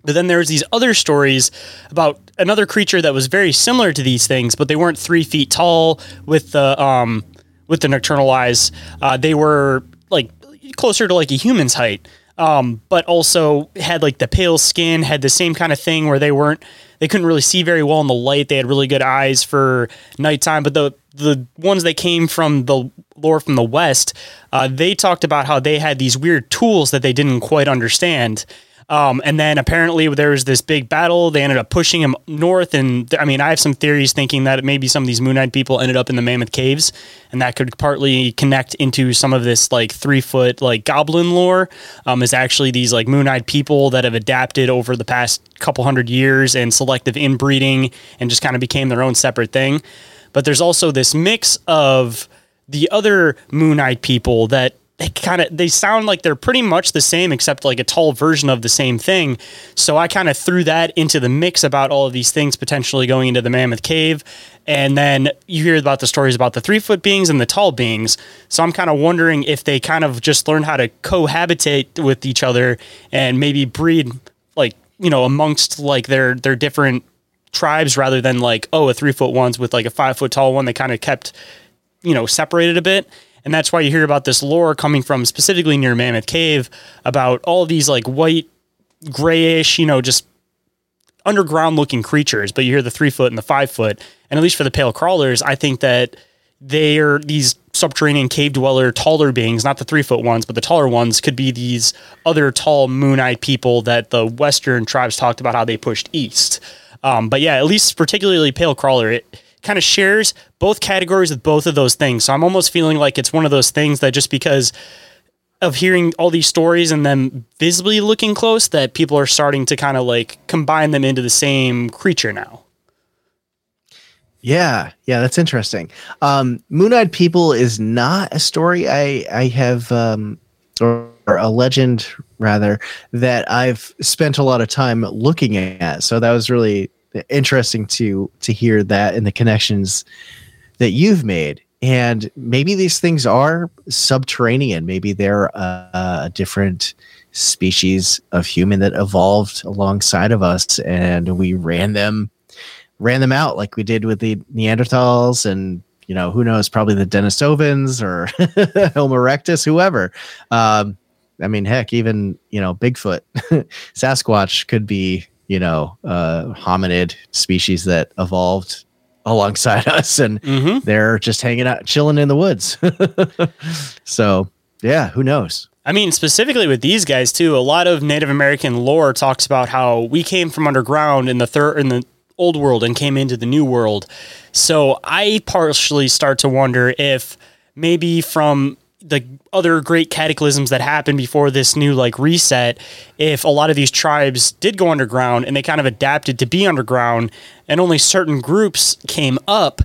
But then there's these other stories about another creature that was very similar to these things but they weren't three feet tall with the um with the nocturnal eyes uh, they were like closer to like a human's height um, but also had like the pale skin, had the same kind of thing where they weren't, they couldn't really see very well in the light. They had really good eyes for nighttime, but the the ones that came from the lore from the west, uh, they talked about how they had these weird tools that they didn't quite understand. Um, and then apparently there was this big battle. They ended up pushing him north. And th- I mean, I have some theories thinking that maybe some of these Moon Eyed people ended up in the Mammoth Caves, and that could partly connect into some of this like three foot like goblin lore. Um, is actually these like Moon Eyed people that have adapted over the past couple hundred years and selective inbreeding and just kind of became their own separate thing. But there's also this mix of the other Moon Eyed people that they kind of they sound like they're pretty much the same except like a tall version of the same thing so i kind of threw that into the mix about all of these things potentially going into the mammoth cave and then you hear about the stories about the three foot beings and the tall beings so i'm kind of wondering if they kind of just learned how to cohabitate with each other and maybe breed like you know, amongst like their their different tribes rather than like oh a three foot ones with like a five foot tall one. They kind of kept you know separated a bit. And that's why you hear about this lore coming from specifically near Mammoth Cave about all these like white, grayish, you know, just underground looking creatures. But you hear the three foot and the five foot. And at least for the pale crawlers, I think that they are these subterranean cave dweller taller beings, not the three foot ones, but the taller ones could be these other tall moon eyed people that the Western tribes talked about how they pushed east. Um, but yeah, at least particularly pale crawler, it kind of shares both categories with both of those things. So I'm almost feeling like it's one of those things that just because of hearing all these stories and them visibly looking close, that people are starting to kind of like combine them into the same creature now. Yeah, yeah, that's interesting. Um, Moon-eyed people is not a story I I have um, or, or a legend rather that I've spent a lot of time looking at. So that was really interesting to to hear that and the connections that you've made. And maybe these things are subterranean. Maybe they're a, a different species of human that evolved alongside of us, and we ran them ran them out like we did with the Neanderthals and you know who knows probably the Denisovans or Homo erectus whoever um, I mean heck even you know Bigfoot Sasquatch could be you know uh, hominid species that evolved alongside us and Mm-hmm. they're just hanging out chilling in the woods so yeah who knows I mean, specifically with these guys too, a lot of Native American lore talks about how we came from underground in the third in the old world and came into the new world. So I partially start to wonder if maybe from the other great cataclysms that happened before this new like reset, if a lot of these tribes did go underground and they kind of adapted to be underground and only certain groups came up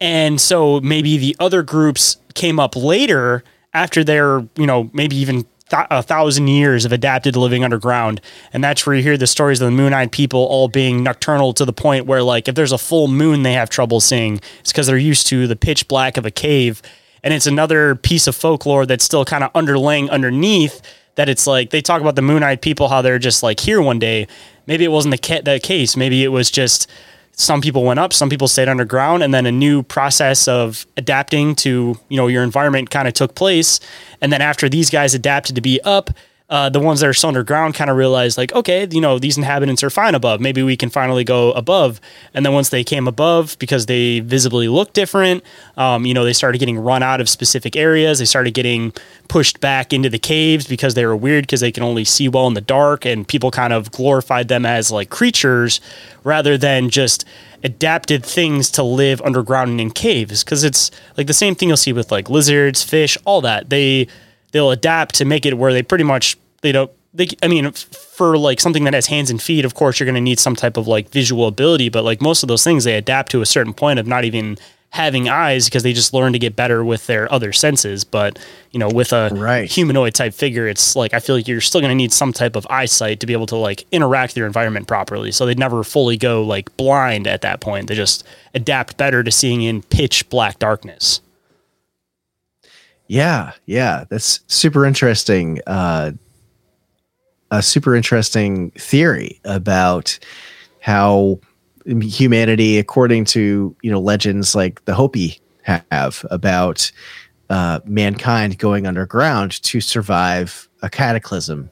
and so maybe the other groups came up later after their, you know, maybe even th- a thousand years of adapted to living underground. And that's where you hear the stories of the moon eyed people all being nocturnal to the point where, like, if there's a full moon they have trouble seeing, it's because they're used to the pitch black of a cave. And it's another piece of folklore that's still kind of underlaying underneath that it's like they talk about the moon eyed people, how they're just like here one day. Maybe it wasn't the, ca- the case. Maybe it was just some people went up, some people stayed underground, and then a new process of adapting to you know your environment kind of took place. And then after these guys adapted to be up, uh, the ones that are still underground kind of realized like, okay, you know these inhabitants are fine above. Maybe we can finally go above. And then once they came above, because they visibly looked different, um, you know they started getting run out of specific areas. They started getting pushed back into the caves because they were weird because they can only see well in the dark, and people kind of glorified them as like creatures rather than just adapted things to live underground and in caves because it's like the same thing you'll see with like lizards fish all that they they'll adapt to make it where they pretty much they don't they i mean for like something that has hands and feet of course you're going to need some type of like visual ability but like most of those things they adapt to a certain point of not even having eyes because they just learn to get better with their other senses but you know with a Right. humanoid type figure it's like i feel like you're still going to need some type of eyesight to be able to like interact with your environment properly so they'd never fully go like blind at that point they just adapt better to seeing in pitch black darkness Yeah, yeah, that's super interesting. Uh, a super interesting theory about how humanity, according to you know legends like the Hopi have about uh, mankind going underground to survive a cataclysm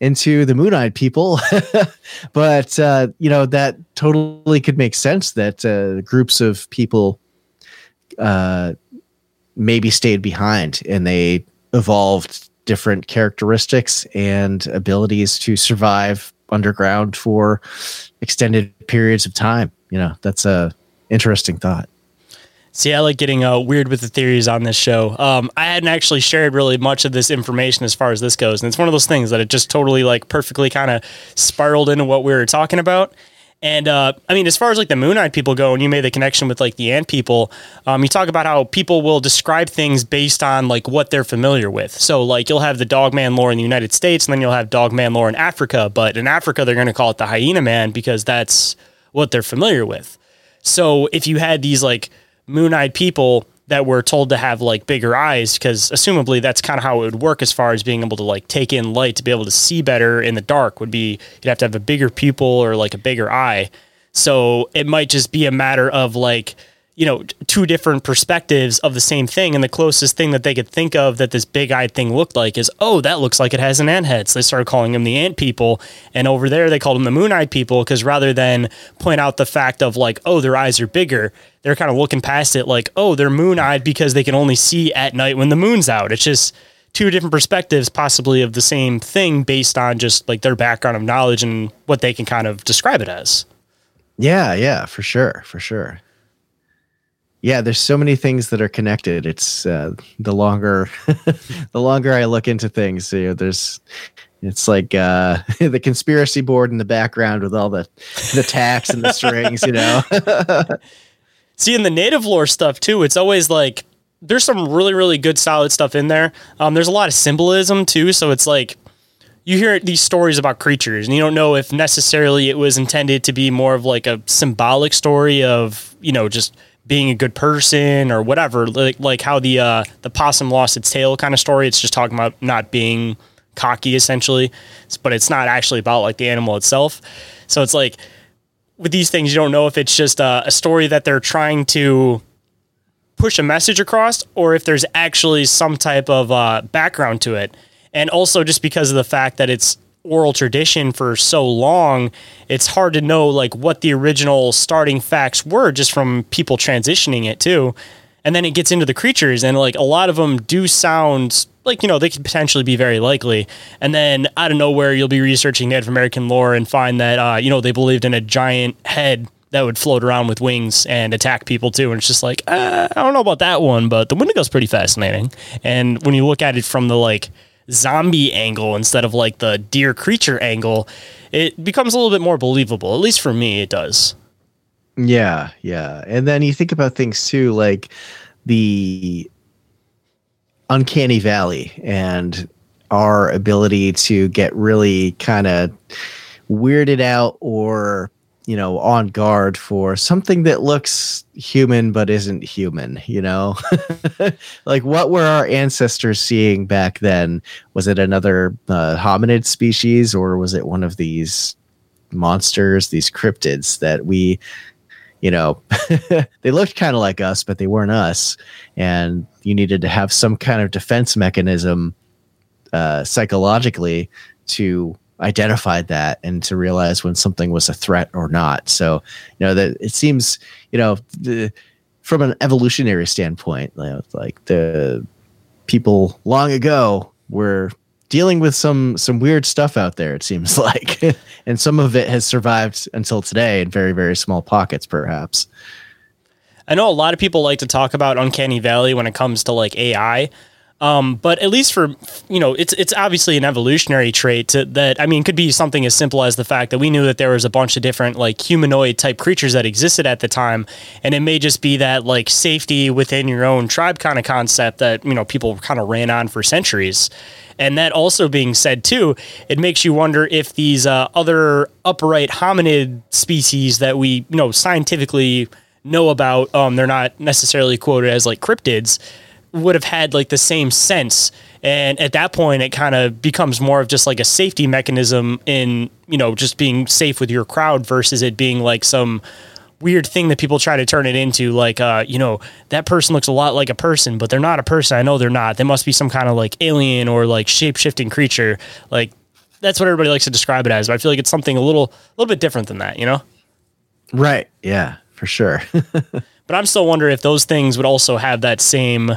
into the moon eyed people, but uh, you know that totally could make sense that uh, groups of people uh, maybe stayed behind and they evolved different characteristics and abilities to survive underground for extended periods of time. You know, that's a interesting thought. See, I like getting uh, weird with the theories on this show. Um, I hadn't actually shared really much of this information as far as this goes, and it's one of those things that it just totally like perfectly kind of spiraled into what we were talking about. And uh, I mean, as far as like the Moon Eyed people go, and you made the connection with like the Ant people, um, you talk about how people will describe things based on like what they're familiar with. So like you'll have the Dog Man lore in the United States, and then you'll have Dog Man lore in Africa. But in Africa, they're going to call it the Hyena Man because that's what they're familiar with. So if you had these like Moon Eyed people that were told to have like bigger eyes because assumably that's kind of how it would work as far as being able to like take in light to be able to see better in the dark would be you'd have to have a bigger pupil or like a bigger eye. So it might just be a matter of like you know two different perspectives of the same thing and the closest thing that they could think of that this big-eyed thing looked like is oh that looks like it has an ant head so they started calling them the ant people and over there they called them the moon-eyed people because rather than point out the fact of like oh their eyes are bigger they're kind of looking past it like, oh, they're moon eyed because they can only see at night when the moon's out. It's just two different perspectives, possibly of the same thing based on just like their background of knowledge and what they can kind of describe it as. Yeah, yeah, for sure, for sure. Yeah, there's so many things that are connected. It's uh, the longer, the longer I look into things, you know, there's, it's like uh, the conspiracy board in the background with all the the tacks and the strings, you know. See, in the native lore stuff too, it's always like there's some really, really good, solid stuff in there. Um, there's a lot of symbolism too, so it's like you hear these stories about creatures, and you don't know if necessarily it was intended to be more of like a symbolic story of you know just being a good person or whatever, like like how the uh, the possum lost its tail kind of story. It's just talking about not being cocky essentially, but it's not actually about like the animal itself. So it's like with these things, you don't know if it's just a, a story that they're trying to push a message across or if there's actually some type of uh, background to it. And also, just because of the fact that it's oral tradition for so long, it's hard to know like what the original starting facts were just from people transitioning it too. And then it gets into the creatures, and like a lot of them do sound like you know they could potentially be very likely. And then out of nowhere you'll be researching native american lore and find that uh, you know they believed in a giant head that would float around with wings and attack people too. And it's just like uh, i don't know about that one but the wendigo's pretty fascinating. And when you look at it from the like zombie angle instead of like the deer creature angle it becomes a little bit more believable. At least for me it does. Yeah yeah. And then you think about things too like the uncanny valley and our ability to get really kind of weirded out or you know on guard for something that looks human but isn't human you know like what were our ancestors seeing back then was it another uh, hominid species or was it one of these monsters these cryptids that we you know, they looked kind of like us, but they weren't us. And you needed to have some kind of defense mechanism uh, psychologically to identify that and to realize when something was a threat or not. So, you know, that it seems, you know, the, from an evolutionary standpoint, you know, like the people long ago were dealing with some some weird stuff out there it seems like and some of it has survived until today in very very small pockets perhaps i know a lot of people like to talk about uncanny valley when it comes to like ai um, but at least for you know, it's it's obviously an evolutionary trait to, that I mean could be something as simple as the fact that we knew that there was a bunch of different like humanoid type creatures that existed at the time, and it may just be that like safety within your own tribe kind of concept that you know people kind of ran on for centuries. And that also being said too, it makes you wonder if these uh, other upright hominid species that we you know scientifically know about, um, they're not necessarily quoted as like cryptids would have had like the same sense. And at that point it kind of becomes more of just like a safety mechanism in you know just being safe with your crowd versus it being like some weird thing that people try to turn it into like uh you know that person looks a lot like a person but they're not a person. I know they're not. They must be some kind of like alien or like shape-shifting creature. Like that's what everybody likes to describe it as but i feel like it's something a little a little bit different than that you know? Right. Yeah, for sure. but i'm still wondering if those things would also have that same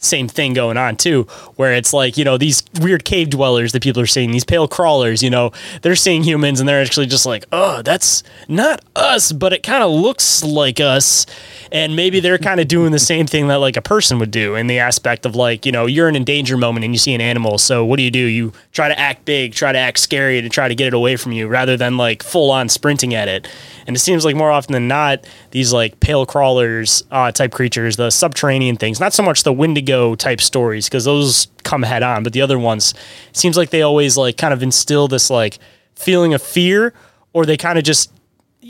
same thing going on too, where it's like, you know, these weird cave dwellers that people are seeing, these pale crawlers, you know, they're seeing humans and they're actually just like, oh, that's not us, but it kind of looks like us. And maybe they're kind of doing the same thing that like a person would do in the aspect of like, you know, you're in a danger moment and you see an animal. So what do you do? You try to act big, try to act scary to try to get it away from you rather than like full on sprinting at it. And it seems like more often than not, these like pale crawlers uh, type creatures, the subterranean things, not so much the Wendigo type stories, because those come head on, but the other ones, seems like they always like kind of instill this like feeling of fear, or they kind of just,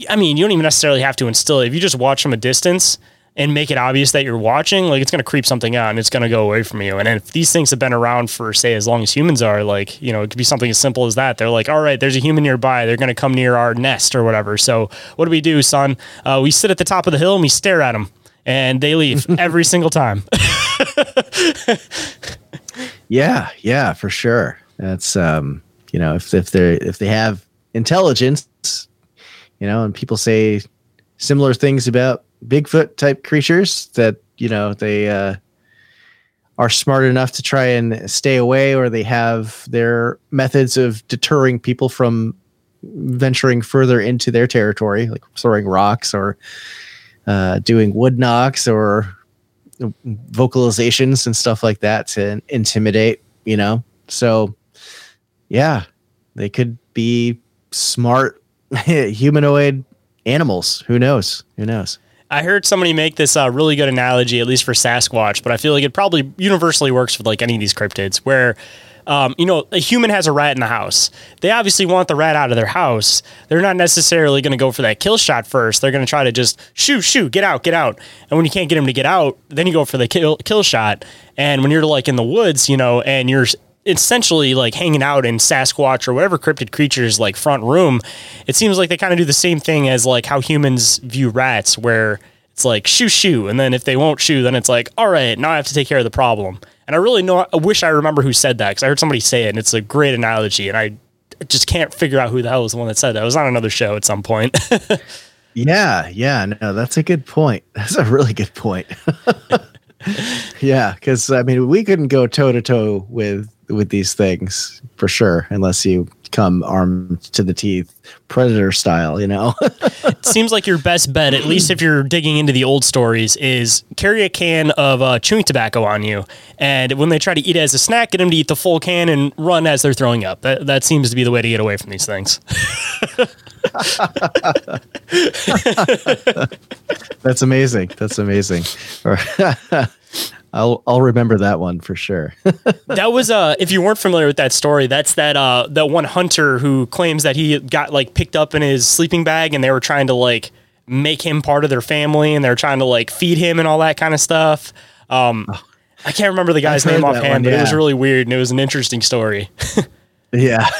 I mean, you don't even necessarily have to instill it. If you just watch from a distance, and make it obvious that you're watching, like it's going to creep something out and it's going to go away from you. And if these things have been around for, say, as long as humans are, like, you know, it could be something as simple as that. They're like, all right, there's a human nearby. They're going to come near our nest or whatever. So what do we do, son? Uh, we sit at the top of the hill and we stare at them and they leave every single time. yeah, yeah, for sure. That's um, you know, if if they if they have intelligence, you know, and people say similar things about Bigfoot type creatures that you know they uh, are smart enough to try and stay away, or they have their methods of deterring people from venturing further into their territory, like throwing rocks or uh, doing wood knocks or vocalizations and stuff like that to intimidate. You know, so yeah, they could be smart humanoid animals. Who knows? Who knows? I heard somebody make this uh, really good analogy, at least for Sasquatch, but I feel like it probably universally works with like any of these cryptids, where um, you know, a human has a rat in the house. They obviously want the rat out of their house. They're not necessarily going to go for that kill shot first. They're going to try to just shoot, shoot, get out, get out. And when you can't get them to get out, then you go for the kill kill shot. And when you're like in the woods, you know, and you're essentially like hanging out in Sasquatch or whatever cryptid creatures like front room, it seems like they kind of do the same thing as like how humans view rats, where it's like shoo shoo, and then if they won't shoo, then it's like all right, now I have to take care of the problem. And I really know, I wish I remember who said that because I heard somebody say it, and it's a great analogy, and I just can't figure out who the hell was the one that said that. It was on another show at some point. yeah, yeah, no, that's a good point. That's a really good point. yeah, because I mean, we couldn't go toe to toe with with these things for sure, unless you come armed to the teeth, predator style. You know, it seems like your best bet, at least if you're digging into the old stories, is carry a can of uh, chewing tobacco on you, and when they try to eat it as a snack, get them to eat the full can and run as they're throwing up. That that seems to be the way to get away from these things. That's amazing. That's amazing. I'll I'll remember that one for sure. that was uh if you weren't familiar with that story, that's that uh that one hunter who claims that he got like picked up in his sleeping bag and they were trying to like make him part of their family and they're trying to like feed him and all that kind of stuff. Um oh, I can't remember the guy's name offhand, one, yeah. but it was really weird and it was an interesting story. yeah.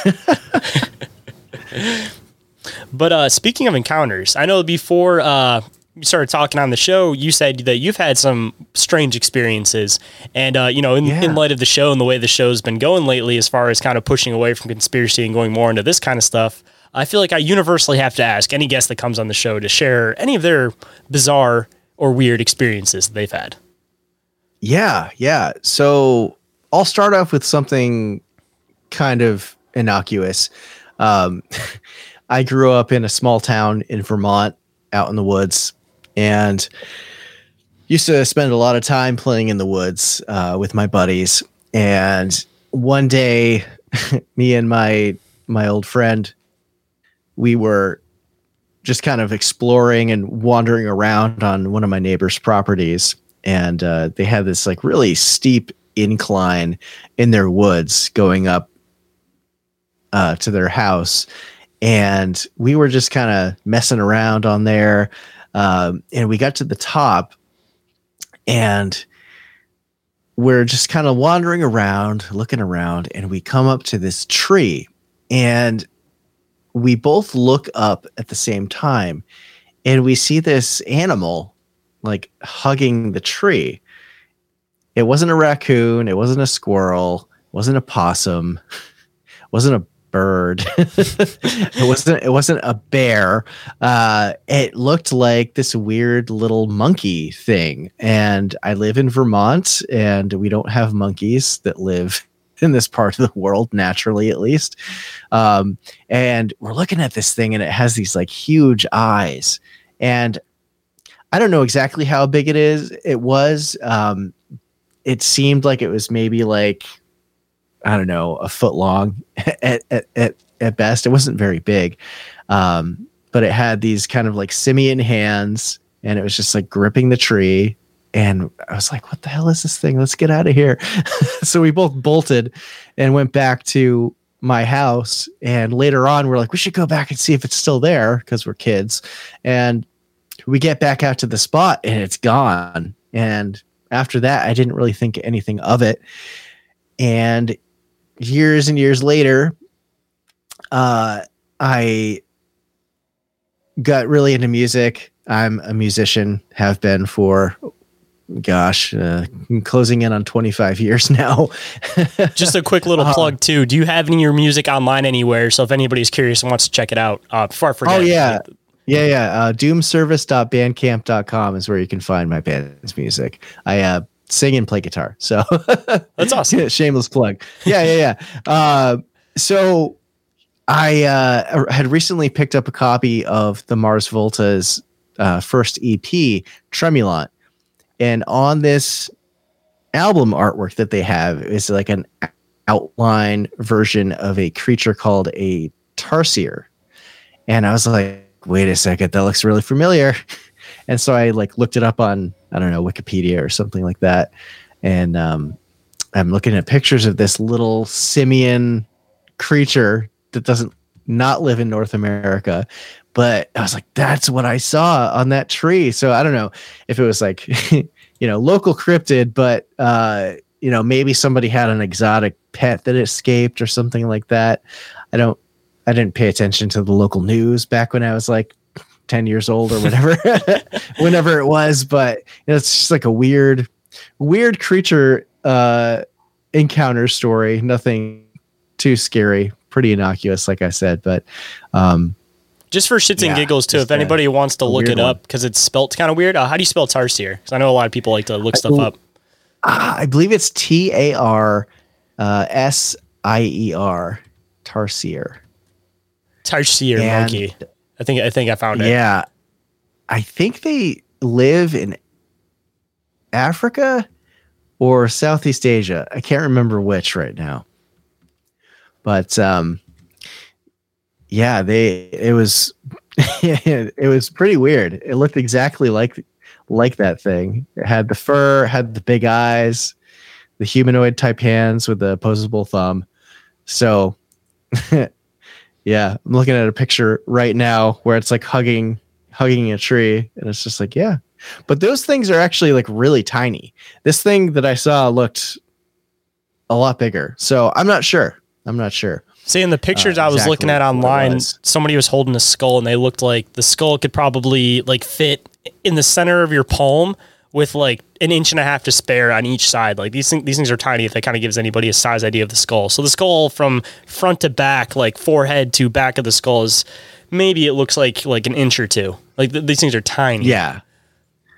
but uh speaking of encounters, I know before uh started talking on the show, you said that you've had some strange experiences, and uh, you know, in, yeah. in light of the show and the way the show's been going lately, as far as kind of pushing away from conspiracy and going more into this kind of stuff, I feel like I universally have to ask any guest that comes on the show to share any of their bizarre or weird experiences that they've had. Yeah, yeah. So I'll start off with something kind of innocuous. Um, I grew up in a small town in Vermont, out in the woods and used to spend a lot of time playing in the woods uh, with my buddies. And one day, me and my my old friend, we were just kind of exploring and wandering around on one of my neighbor's properties, and uh, they had this like really steep incline in their woods going up uh, to their house. And we were just kind of messing around on there um, and we got to the top and we're just kind of wandering around, looking around, and we come up to this tree and we both look up at the same time and we see this animal like hugging the tree. It wasn't a raccoon, it wasn't a squirrel, wasn't a possum, wasn't a bird. it wasn't it wasn't a bear. Uh, it looked like this weird little monkey thing. And I live in Vermont and we don't have monkeys that live in this part of the world naturally at least um, and we're looking at this thing and it has these like huge eyes and i don't know exactly how big it is it was um, it seemed like it was maybe like i don't know a foot long at, at, at, at best it wasn't very big um, but it had these kind of like simian hands and it was just like gripping the tree and I was like, what the hell is this thing? Let's get out of here. so we both bolted and went back to my house. And later on, we're like, we should go back and see if it's still there because we're kids. And we get back out to the spot and it's gone. And after that, I didn't really think anything of it. And years and years later, uh, I got really into music. I'm a musician, have been for gosh, uh, closing in on 25 years now. Just a quick little Uh, plug too. Do you have any of your music online anywhere? So if anybody's curious and wants to check it out, uh, before I forget. oh, yeah. Yeah, yeah. Uh, doomservice.bandcamp.com is where you can find my band's music. I uh, sing and play guitar. So That's awesome. shameless plug. Yeah, yeah, yeah. Uh, so I uh, had recently picked up a copy of the Mars Volta's uh, first EP, Tremulant. And on this album artwork that they have is like an outline version of a creature called a Tarsier. And I was like, wait a second, that looks really familiar. And so I like looked it up on, I don't know, Wikipedia or something like that. And um, I'm looking at pictures of this little simian creature that doesn't not live in North America. But I was like, that's what I saw on that tree. So I don't know if it was like, you know, local cryptid, but uh, you know, maybe somebody had an exotic pet that escaped or something like that. I don't I didn't pay attention to the local news back when I was like 10 years old or whatever, whenever it was, but you know, it's just like a weird, weird creature uh, encounter story. Nothing too scary, pretty innocuous, like I said, but um, Just for shits and giggles too. If anybody a- wants to look it one. up because it's spelt kind of weird. Uh, how do you spell Tarsier? Because I know a lot of people like to look stuff up. ah, I believe it's T A R uh, S I E R, Tarsier. Tarsier monkey. I think I think I found it. Yeah. I think they live in Africa or Southeast Asia. I can't remember which right now. But um yeah, they it was it was pretty weird. It looked exactly like like that thing. It had the fur, had the big eyes, the humanoid type hands with the opposable thumb. So yeah, I'm looking at a picture right now where it's like hugging hugging a tree and it's just like, yeah. But those things are actually like really tiny. This thing that I saw looked a lot bigger. So I'm not sure. I'm not sure. See, in the pictures uh, I was exactly looking at online, was. somebody was holding a skull, and they looked like the skull could probably like fit in the center of your palm with like an inch and a half to spare on each side. Like these things, these things are tiny. If that kind of gives anybody a size idea of the skull. So the skull from front to back, like forehead to back of the skull, is maybe it looks like like an inch or two. Like th- these things are tiny. Yeah.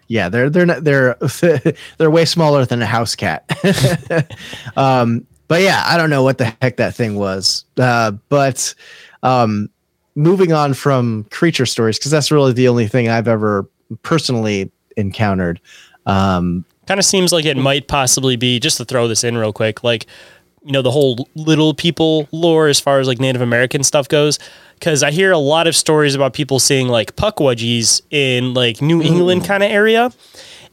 Yeah, they're they're not they're they're way smaller than a house cat. um, but yeah, I don't know what the heck that thing was. Uh, but um, moving on from creature stories because that's really the only thing I've ever personally encountered. Um, kind of seems like it might possibly be just to throw this in real quick like you know the whole little people lore as far as like native american stuff goes because i hear a lot of stories about people seeing like puckwudgies in like new england kind of area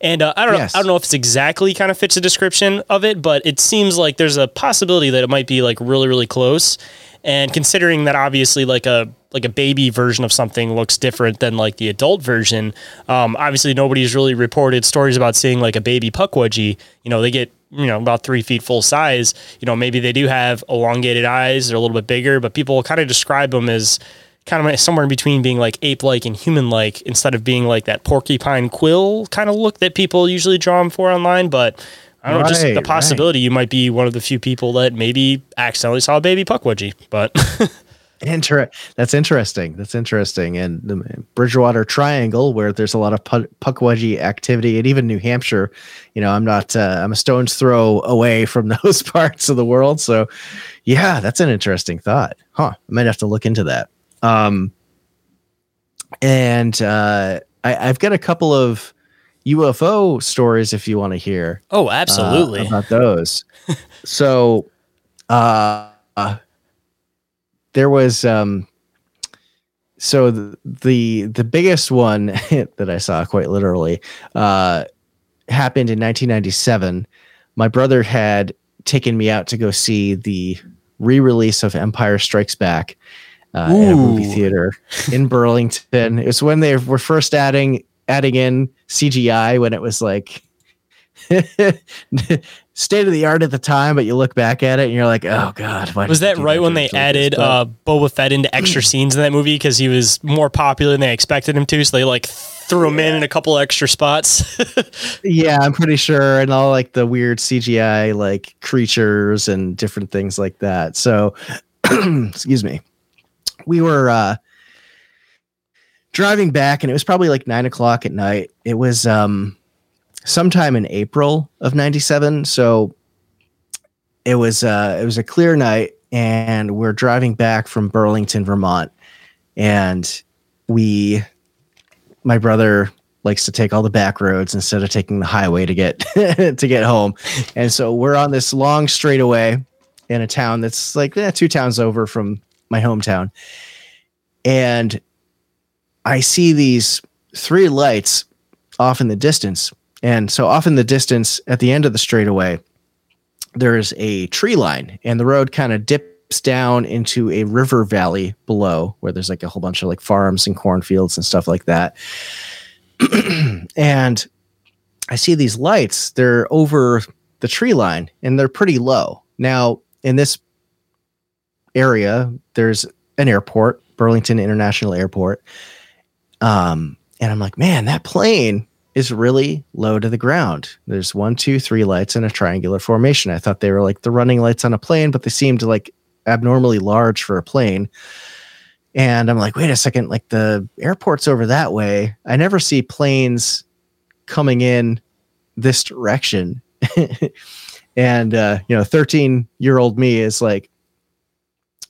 and uh, i don't Yes. know i don't know if it's exactly kind of fits the description of it but it seems like there's a possibility that it might be like really really close and considering that obviously like a like a baby version of something looks different than like the adult version um, obviously nobody's really reported stories about seeing like a baby puckwudgie you know they get you know about three feet full size you know maybe they do have elongated eyes they're a little bit bigger but people kind of describe them as kind of somewhere in between being like ape like and human like instead of being like that porcupine quill kind of look that people usually draw them for online. But I don't know, just Right, the right. possibility you might be one of the few people that maybe accidentally saw a baby puckwudgie. But Inter- that's interesting. That's interesting. And the Bridgewater Triangle, where there's a lot of pu- puckwudgie activity, and even New Hampshire, you know, I'm not, uh, I'm a stone's throw away from those parts of the world. So, yeah, that's an interesting thought. Huh. I might have to look into that. Um, and uh, I, I've got a couple of UFO stories if you want to hear oh, uh, absolutely. about those. so, uh, uh, there was um, so the, the the biggest one that I saw quite literally uh, happened in 1997. My brother had taken me out to go see the re-release of Empire Strikes Back uh, in a movie theater in Burlington. It was when they were first adding adding in CGI when it was like state of the art at the time, but you look back at it and you're like, oh god, was that right when they added uh, Boba Fett into extra scenes in that movie because he was more popular than they expected him to? So they like threw him in in a couple extra spots. yeah, I'm pretty sure, and all like the weird CGI like creatures and different things like that. So, excuse me, we were uh driving back, and it was probably like nine o'clock at night. It was um sometime in April of '97, so it was uh it was a clear night, and we're driving back from Burlington, Vermont, and we my brother likes to take all the back roads instead of taking the highway to get to get home. And so we're on this long straightaway in a town that's like eh, two towns over from my hometown. And I see these three lights off in the distance. And so off in the distance at the end of the straightaway, there's a tree line and the road kind of dips down into a river valley below where there's like a whole bunch of like farms and cornfields and stuff like that. and I see these lights, they're over the tree line and they're pretty low. Now, in this area, there's an airport, Burlington International Airport. Um, and I'm like, man, that plane is really low to the ground. There's one, two, three lights in a triangular formation. I thought they were like the running lights on a plane, but they seemed like abnormally large for a plane. And I'm like, wait a second, like the airport's over that way. I never see planes coming in this direction. and uh, you know, 13 year old me is like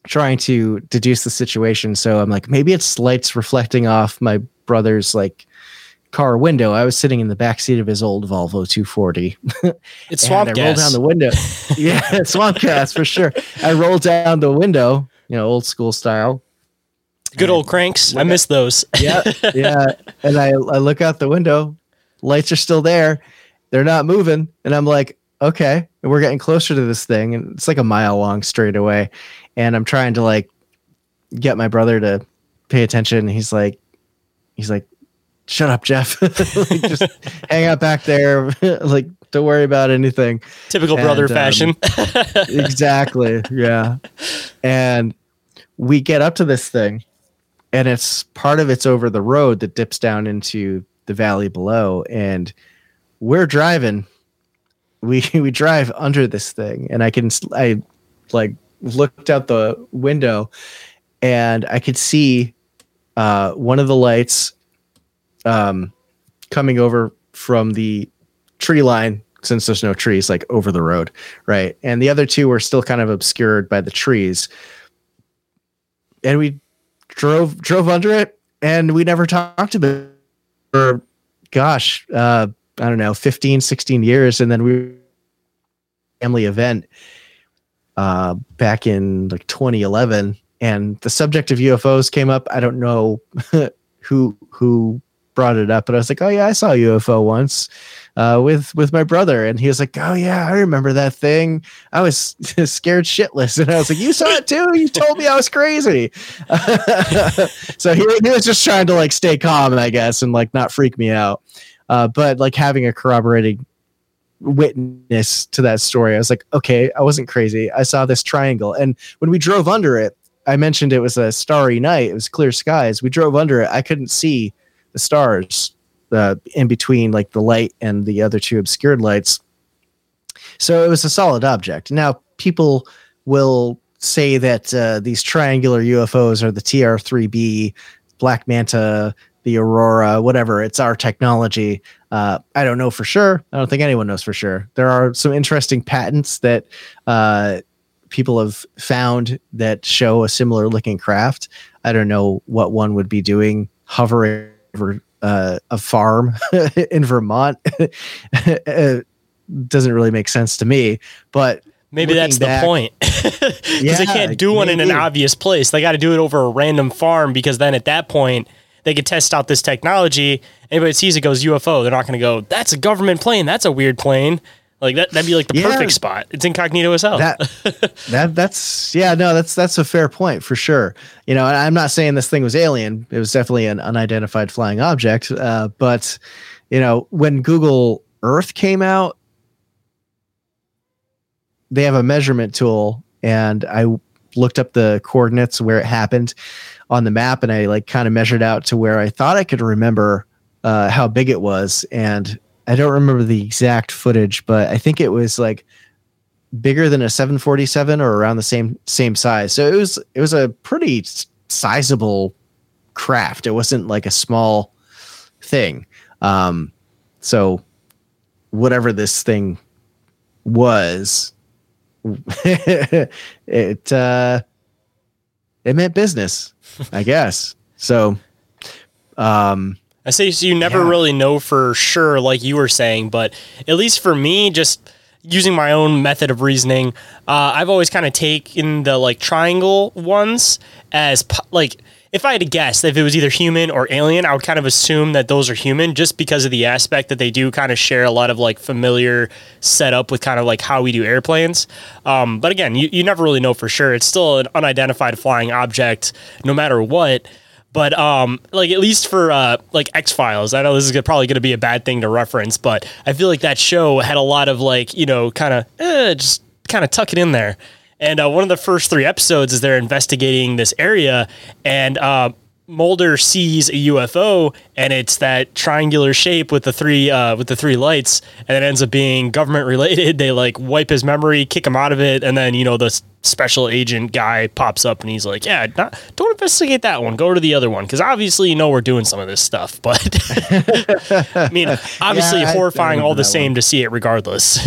trying to deduce the situation. So I'm like, maybe it's lights reflecting off my brother's like car window. I was sitting in the back seat of his old Volvo 240. it's swamp I rolled down the window. yeah, swamp gas for sure. I rolled down the window, you know, old school style. Good old cranks. I miss those. Yeah, yeah. And I, I look out the window. Lights are still there. They're not moving. And I'm like, okay. And we're getting closer to this thing. And it's like a mile long straight away. And I'm trying to like get my brother to pay attention. He's like, he's like, shut up, Jeff. like, just hang out back there. like, don't worry about anything. Typical And, brother um, fashion. exactly. Yeah. And we get up to this thing, and it's part of it's over the road that dips down into the valley below. And we're driving. We we drive under this thing, and I can I like looked out the window, and I could see uh, one of the lights um, coming over from the tree line since there's no trees like over the road right? And the other two were still kind of obscured by the trees. And we drove drove under it and we never talked about it for gosh uh i don't know 15 16 years and then we family event uh back in like 2011 and the subject of ufos came up i don't know who who brought it up but i was like oh yeah i saw ufo once uh, with with my brother, and he was like, "Oh yeah, I remember that thing. I was scared shitless." And I was like, "You saw it too? You told me I was crazy." so he, he was just trying to like stay calm, I guess, and like not freak me out. Uh, but like having a corroborating witness to that story, I was like, "Okay, I wasn't crazy. I saw this triangle." And when we drove under it, I mentioned it was a starry night. It was clear skies. We drove under it. I couldn't see the stars uh, in between like the light and the other two obscured lights. So it was a solid object. Now people will say that uh, these triangular UFOs are the TR3B, Black Manta, the Aurora, whatever. It's our technology. Uh, I don't know for sure. I don't think anyone knows for sure. There are some interesting patents that uh, people have found that show a similar looking craft. I don't know what one would be doing hovering over uh, a farm in Vermont. doesn't really make sense to me, but Maybe that's the back- point. Because Yeah, they can't do one in an obvious place. They got to do it over a random farm because then at that point, they could test out this technology. Anybody sees it goes UFO. They're not going to go, that's a government plane. That's a weird plane. Like that, that'd be like the Yeah. perfect spot. It's incognito as hell. that that that's yeah no that's that's a fair point for sure you know i'm not saying this thing was alien it was definitely an unidentified flying object uh, but you know when google earth came out they have a measurement tool and i looked up the coordinates where it happened on the map and i like kind of measured out to where i thought i could remember uh, how big it was and i don't remember the exact footage but i think it was like bigger than a 747 or around the same same size. So it was it was a pretty sizable craft. It wasn't like a small thing. Um so whatever this thing was it uh it meant business, I guess. So um I say so you never Yeah. really know for sure, like you were saying, but at least for me, just using my own method of reasoning, uh, I've always kind of taken the like triangle ones as like if I had to guess if it was either human or alien, I would kind of assume that those are human just because of the aspect that they do kind of share a lot of like familiar setup with kind of like how we do airplanes. Um, but again, you, you never really know for sure. It's still an unidentified flying object no matter what. But um, like at least for uh, like X Files, I know this is probably going to be a bad thing to reference, but I feel like that show had a lot of like you know kind of eh, just kind of tuck it in there. And uh, one of the first three episodes is they're investigating this area, and uh, Mulder sees a UFO, and it's that triangular shape with the three uh, with the three lights, and it ends up being government related. They like wipe his memory, kick him out of it, and then you know the special agent guy pops up, and he's like, "Yeah, not, don't investigate that one. Go to the other one, because obviously you know we're doing some of this stuff." But I mean, obviously Yeah, horrifying all the same to see it regardless.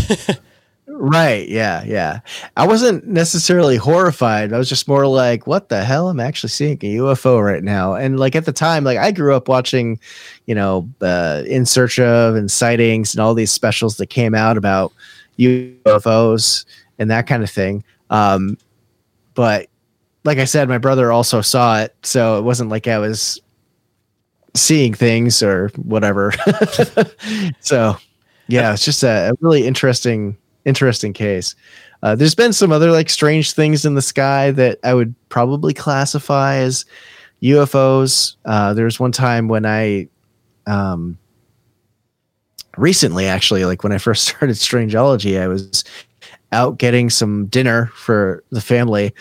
Right. Yeah. Yeah. I wasn't necessarily horrified. I was just more like, what the hell? I'm actually seeing a UFO right now. And like at the time, like I grew up watching, you know, uh, In Search of and Sightings and all these specials that came out about UFOs and that kind of thing. Um, but like I said, my brother also saw it. So it wasn't like I was seeing things or whatever. so yeah, it's just a, a really interesting interesting case. Uh, there's been some other like strange things in the sky that I would probably classify as UFOs. Uh, there was one time when I, um, recently actually, like when I first started Strangeology, I was out getting some dinner for the family,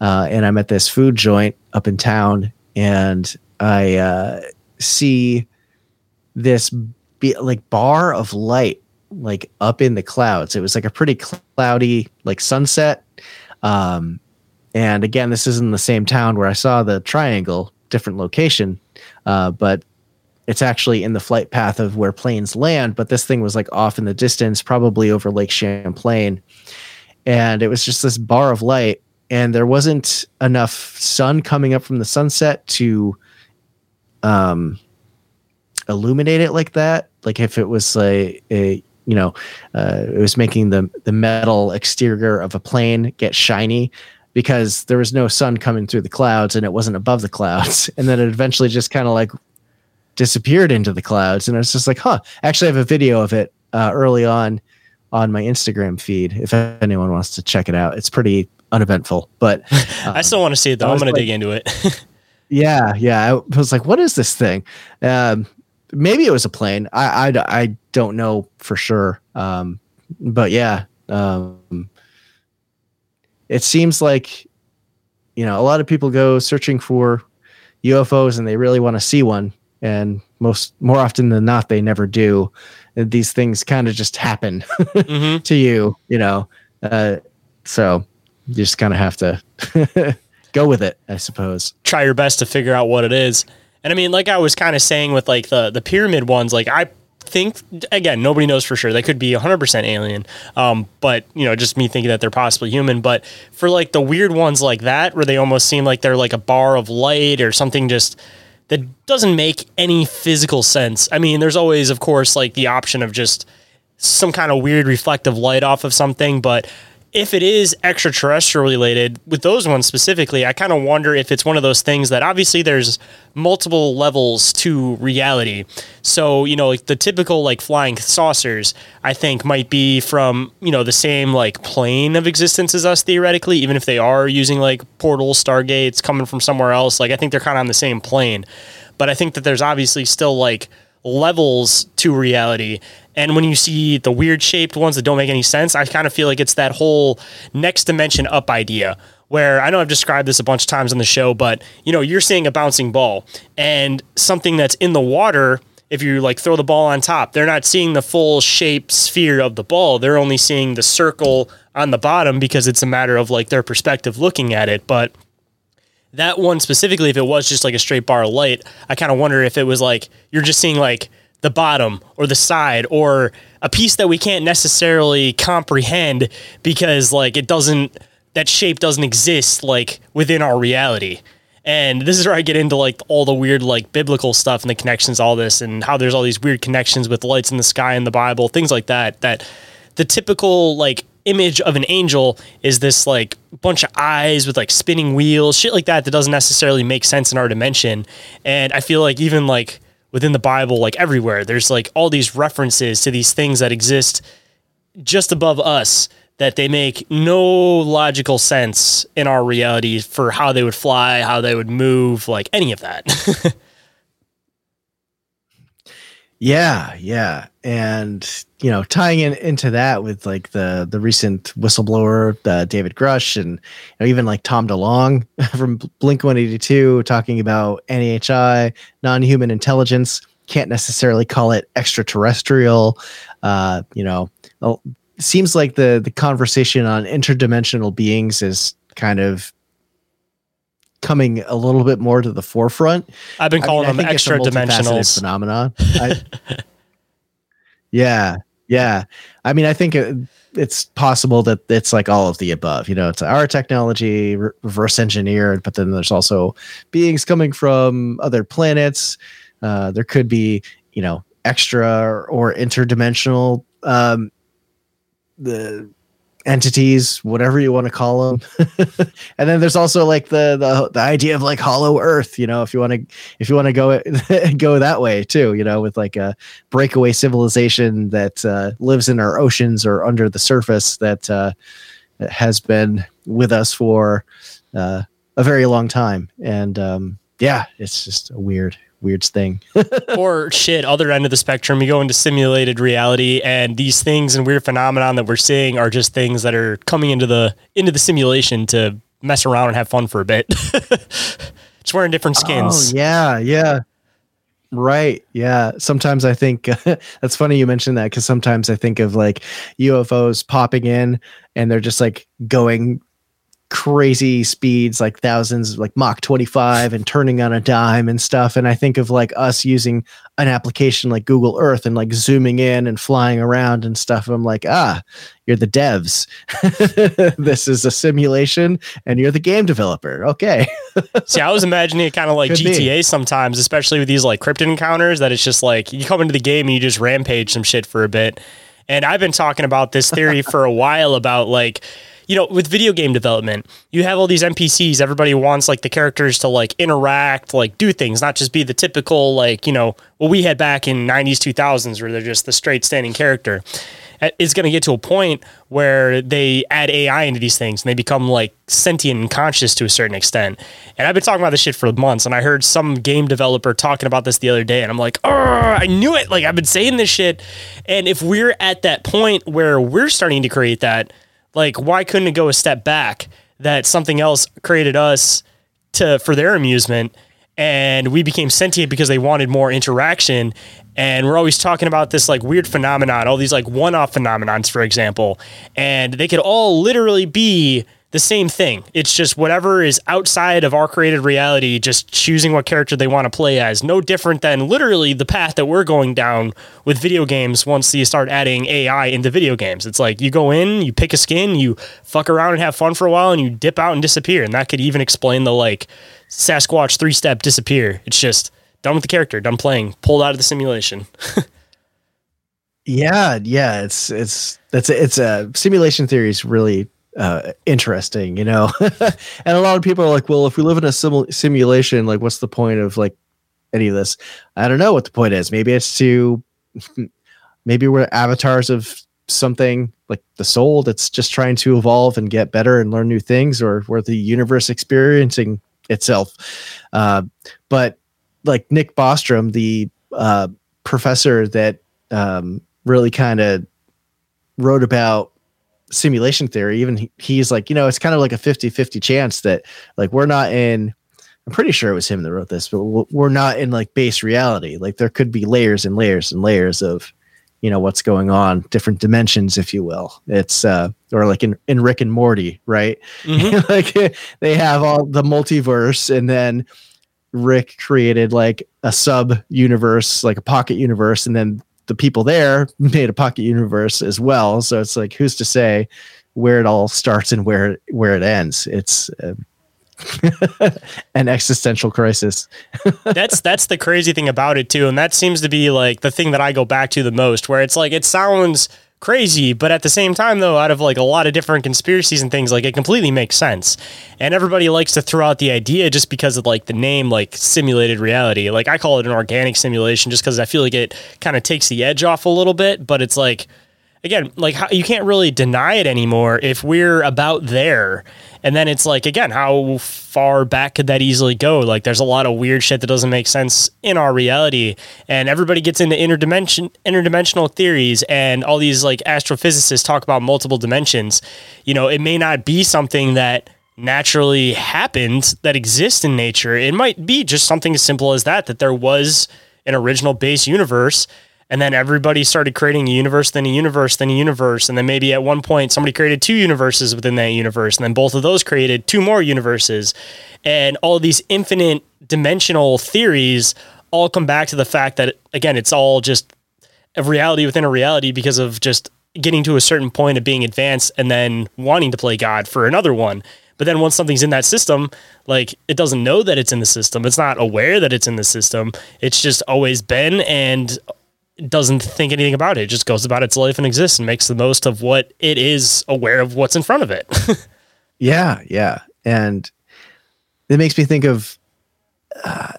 uh, and I'm at this food joint up in town, and I uh, see this be- like bar of light like up in the clouds. It was like a pretty cloudy like sunset. Um, and again, this is in the same town where I saw the triangle, different location, uh, but it's actually in the flight path of where planes land. But this thing was like off in the distance, probably over Lake Champlain, and it was just this bar of light. And there wasn't enough sun coming up from the sunset to um, illuminate it like that. Like if it was like a you know, uh, it was making the the metal exterior of a plane get shiny because there was no sun coming through the clouds and it wasn't above the clouds. And then it eventually just kind of like disappeared into the clouds. And I was just like, huh. Actually, I have a video of it uh, early on on my Instagram feed. If anyone wants to check it out, it's pretty uneventful. But I still want to see it though. I'm going to like- dig into it. yeah, yeah. I was like, what is this thing? Um, maybe it was a plane. I, I, I don't know for sure. Um, but yeah, um, it seems like you know, a lot of people go searching for UFOs and they really want to see one, and most more often than not, they never do. And these things kind of just happen Mm-hmm. to you, you know. Uh, so you just kind of have to go with it, I suppose. try your best to figure out what it is. And I mean, like I was kind of saying with like the the pyramid ones, like I think again, nobody knows for sure. They could be 100% alien. Um, but you know, just me thinking that they're possibly human, but for like the weird ones like that where they almost seem like they're like a bar of light or something just that doesn't make any physical sense. I mean, there's always of course like the option of just some kind of weird reflective light off of something, but if it is extraterrestrial related with those ones specifically, I kind of wonder if it's one of those things that obviously there's multiple levels to reality. So, you know, like the typical like flying saucers, I think might be from, you know, the same like plane of existence as us theoretically, even if they are using like portals, stargates coming from somewhere else. Like I think they're kind of on the same plane. But I think that there's obviously still like levels to reality. And when you see the weird shaped ones that don't make any sense, I kind of feel like it's that whole next dimension up idea where I know I've described this a bunch of times on the show, but you know, you're seeing a bouncing ball and something that's in the water. If you like throw the ball on top, they're not seeing the full shape sphere of the ball. They're only seeing the circle on the bottom because it's a matter of like their perspective looking at it. But that one specifically, if it was just like a straight bar of light, I kind of wonder if it was like you're just seeing like the bottom or the side or a piece that we can't necessarily comprehend because like it doesn't that shape doesn't exist like within our reality. And this is where I get into like all the weird like biblical stuff and the connections, all this, and how there's all these weird connections with lights in the sky in the Bible, things like that. That the typical like image of an angel is this like bunch of eyes with like spinning wheels, shit like that that doesn't necessarily make sense in our dimension. And I feel like even like within the Bible, like everywhere, there's like all these references to these things that exist just above us that they make no logical sense in our reality for how they would fly, how they would move, like any of that. Yeah, yeah, and you know, tying in into that with like the the recent whistleblower, uh, David Grusch, and you know, even like Tom DeLonge from Blink One Eighty Two, talking about NHI, non human intelligence. Can't necessarily call it extraterrestrial. Uh, you know, seems like the the conversation on interdimensional beings is kind of coming a little bit more to the forefront. I've been I calling mean, them extra dimensionals. phenomenon. I, yeah, yeah. I mean, I think it, it's possible that it's like all of the above. You know, it's our technology re- reverse engineered, but then there's also beings coming from other planets. Uh, there could be, you know, extra or, or interdimensional um, the entities, whatever you want to call them. and then there's also like the, the the idea of like hollow earth, you know, if you want to if you want to go go that way too, you know, with like a breakaway civilization that uh, lives in our oceans or under the surface that uh, has been with us for uh, a very long time. And um, yeah, it's just a weird weird thing. or shit, other end of the spectrum, you go into simulated reality and these things and weird phenomenon that we're seeing are just things that are coming into the into the simulation to mess around and have fun for a bit. just wearing different oh, skins. Oh, yeah, yeah. Right. Yeah. Sometimes I think that's funny you mentioned that because sometimes I think of like UFOs popping in and they're just like going crazy speeds, like thousands, like Mach 25 and turning on a dime and stuff. And I think of like us using an application like Google Earth and like zooming in and flying around and stuff. I'm like, ah, you're the devs. this is a simulation and you're the game developer. Okay. See, I was imagining it kind of like Could be. GTA sometimes, especially with these like cryptid encounters, that it's just like you come into the game and you just rampage some shit for a bit. And I've been talking about this theory for a while about like, you know, with video game development, you have all these NPCs. Everybody wants like the characters to like interact, like do things, not just be the typical like, you know, what we had back in 90s, 2000s where they're just the straight standing character. Uh, It's going to get to a point where they add AI into these things and they become like sentient and conscious to a certain extent. And I've been talking about this shit for months, and I heard some game developer talking about this the other day, and I'm like, oh, I knew it. Like I've been saying this shit. And if we're at that point where we're starting to create that, like why couldn't it go a step back? that something else created us to for their amusement and we became sentient because they wanted more interaction and we're always talking about this like weird phenomenon all these like one-off phenomenons for example and they could all literally be the same thing. It's just whatever is outside of our created reality just choosing what character they want to play as. No different than literally the path that we're going down with video games once you start adding ai into video games. It's like you go in you pick a skin you fuck around and have fun for a while and you dip out and disappear. And that could even explain the like sasquatch three step disappear. It's just done with the character, done playing, pulled out of the simulation. yeah, yeah, it's it's that's it's a simulation theory is really uh, interesting, you know. and a lot of people are like, well, if we live in a sim- simulation, like, what's the point of like any of this? I don't know what the point is. Maybe it's to maybe we're avatars of something like the soul that's just trying to evolve and get better and learn new things, or we're the universe experiencing itself. Uh, but like Nick Bostrom, the uh, professor that um, really kind of wrote about simulation theory, even he, he's like, you know, it's kind of like a 50 50 chance that like we're not in. I'm pretty sure it was him that wrote this, but we're not in like base reality. Like there could be layers and layers and layers of, you know, what's going on, different dimensions, if you will. It's uh, or like in, in Rick and Morty, right? Mm-hmm. like they have all the multiverse, and then Rick created like a sub universe, like a pocket universe, and then the people there made a pocket universe as well. So it's like, who's to say where it all starts and where where it ends? It's uh, an existential crisis. that's that's the crazy thing about it too, and that seems to be like the thing that I go back to the most, where it's like it sounds crazy, but at the same time, though, out of like a lot of different conspiracies and things, like it completely makes sense. And everybody likes to throw out the idea just because of like the name, like simulated reality. Like I call it an organic simulation just because I feel like it kind of takes the edge off a little bit, but it's like, again, like how, you can't really deny it anymore if we're about there and then it's like, again, how far back could that easily go? Like, there's a lot of weird shit that doesn't make sense in our reality. And everybody gets into interdimension, interdimensional theories, and all these like astrophysicists talk about multiple dimensions. You know, it may not be something that naturally happened that exists in nature. It might be just something as simple as that, that there was an original base universe and then everybody started creating a universe, then a universe, then a universe, and then maybe at one point somebody created two universes within that universe, and then both of those created two more universes, and all these infinite dimensional theories all come back to the fact that again, it's all just a reality within a reality because of just getting to a certain point of being advanced and then wanting to play God for another one. But then once something's in that system, like it doesn't know that it's in the system. It's not aware that it's in the system. It's just always been and doesn't think anything about it. It just goes about its life and exists and makes the most of what it is aware of what's in front of it. yeah, yeah. And it makes me think of uh,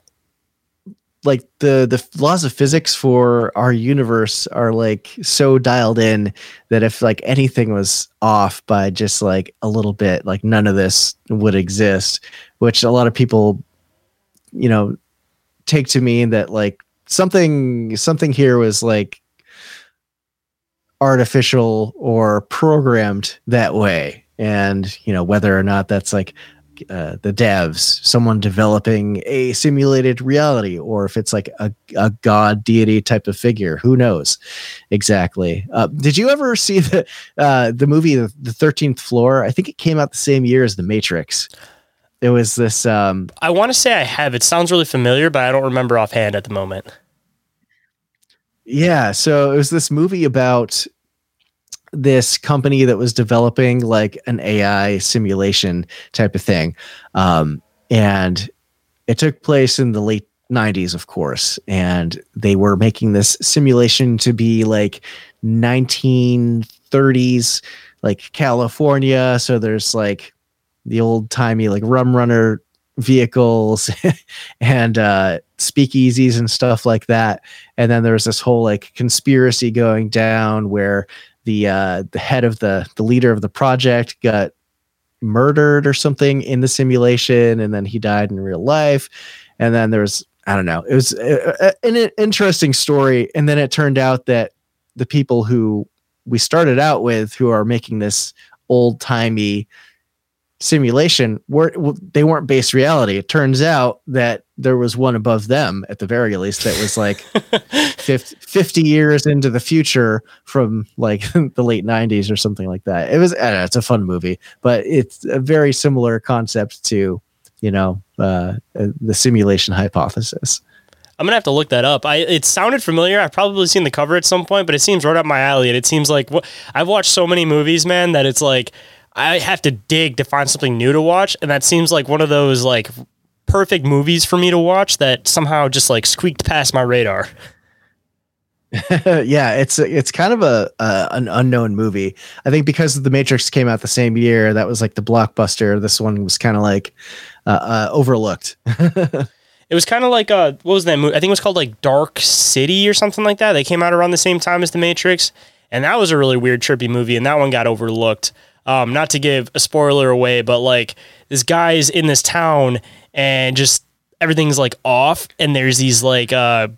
like the the laws of physics for our universe are like so dialed in that if like anything was off by just like a little bit, like none of this would exist, which a lot of people you know take to mean that like something something here was like artificial or programmed that way. And you know whether or not that's like uh, the devs someone developing a simulated reality or if it's like a, a god deity type of figure who knows exactly. Uh, did you ever see the uh, the movie the 13th floor? I think it came out the same year as the matrix it was this. Um, I want to say I have. It sounds really familiar, but I don't remember offhand at the moment. Yeah, so it was this movie about this company that was developing like an AI simulation type of thing, um, and it took place in the late 90s, of course, and they were making this simulation to be like 1930s, like California. So there's like the old timey like rum runner vehicles and uh speakeasies and stuff like that. And then there was this whole like conspiracy going down where the uh the head of the the leader of the project got murdered or something in the simulation and then he died in real life. And then there was i don't know it was a, a, an interesting story. And then it turned out that the people who we started out with who are making this old timey simulation were well, they weren't based reality. It turns out that there was one above them at the very least that was like 50, 50 years into the future from like the late 90s or something like that. It was I don't know, it's a fun movie, but it's a very similar concept to, you know, uh, uh, the simulation hypothesis. I'm gonna have to look that up. I it sounded familiar. I've probably seen the cover at some point, but it seems right up my alley. And it seems like what I've watched so many movies, man, that it's like I have to dig to find something new to watch, and that seems like one of those like perfect movies for me to watch that somehow just like squeaked past my radar. yeah, it's it's kind of a, a an unknown movie. I think because the Matrix came out the same year, that was like the blockbuster. This one was kind of like uh, uh, overlooked. It was kind of like uh, what was that movie? I think it was called like Dark City or something like that. They came out around the same time as The Matrix, and that was a really weird, trippy movie, and that one got overlooked. Um, not to give a spoiler away, but like this guy's in this town, and just everything's like off, and there's these like uh,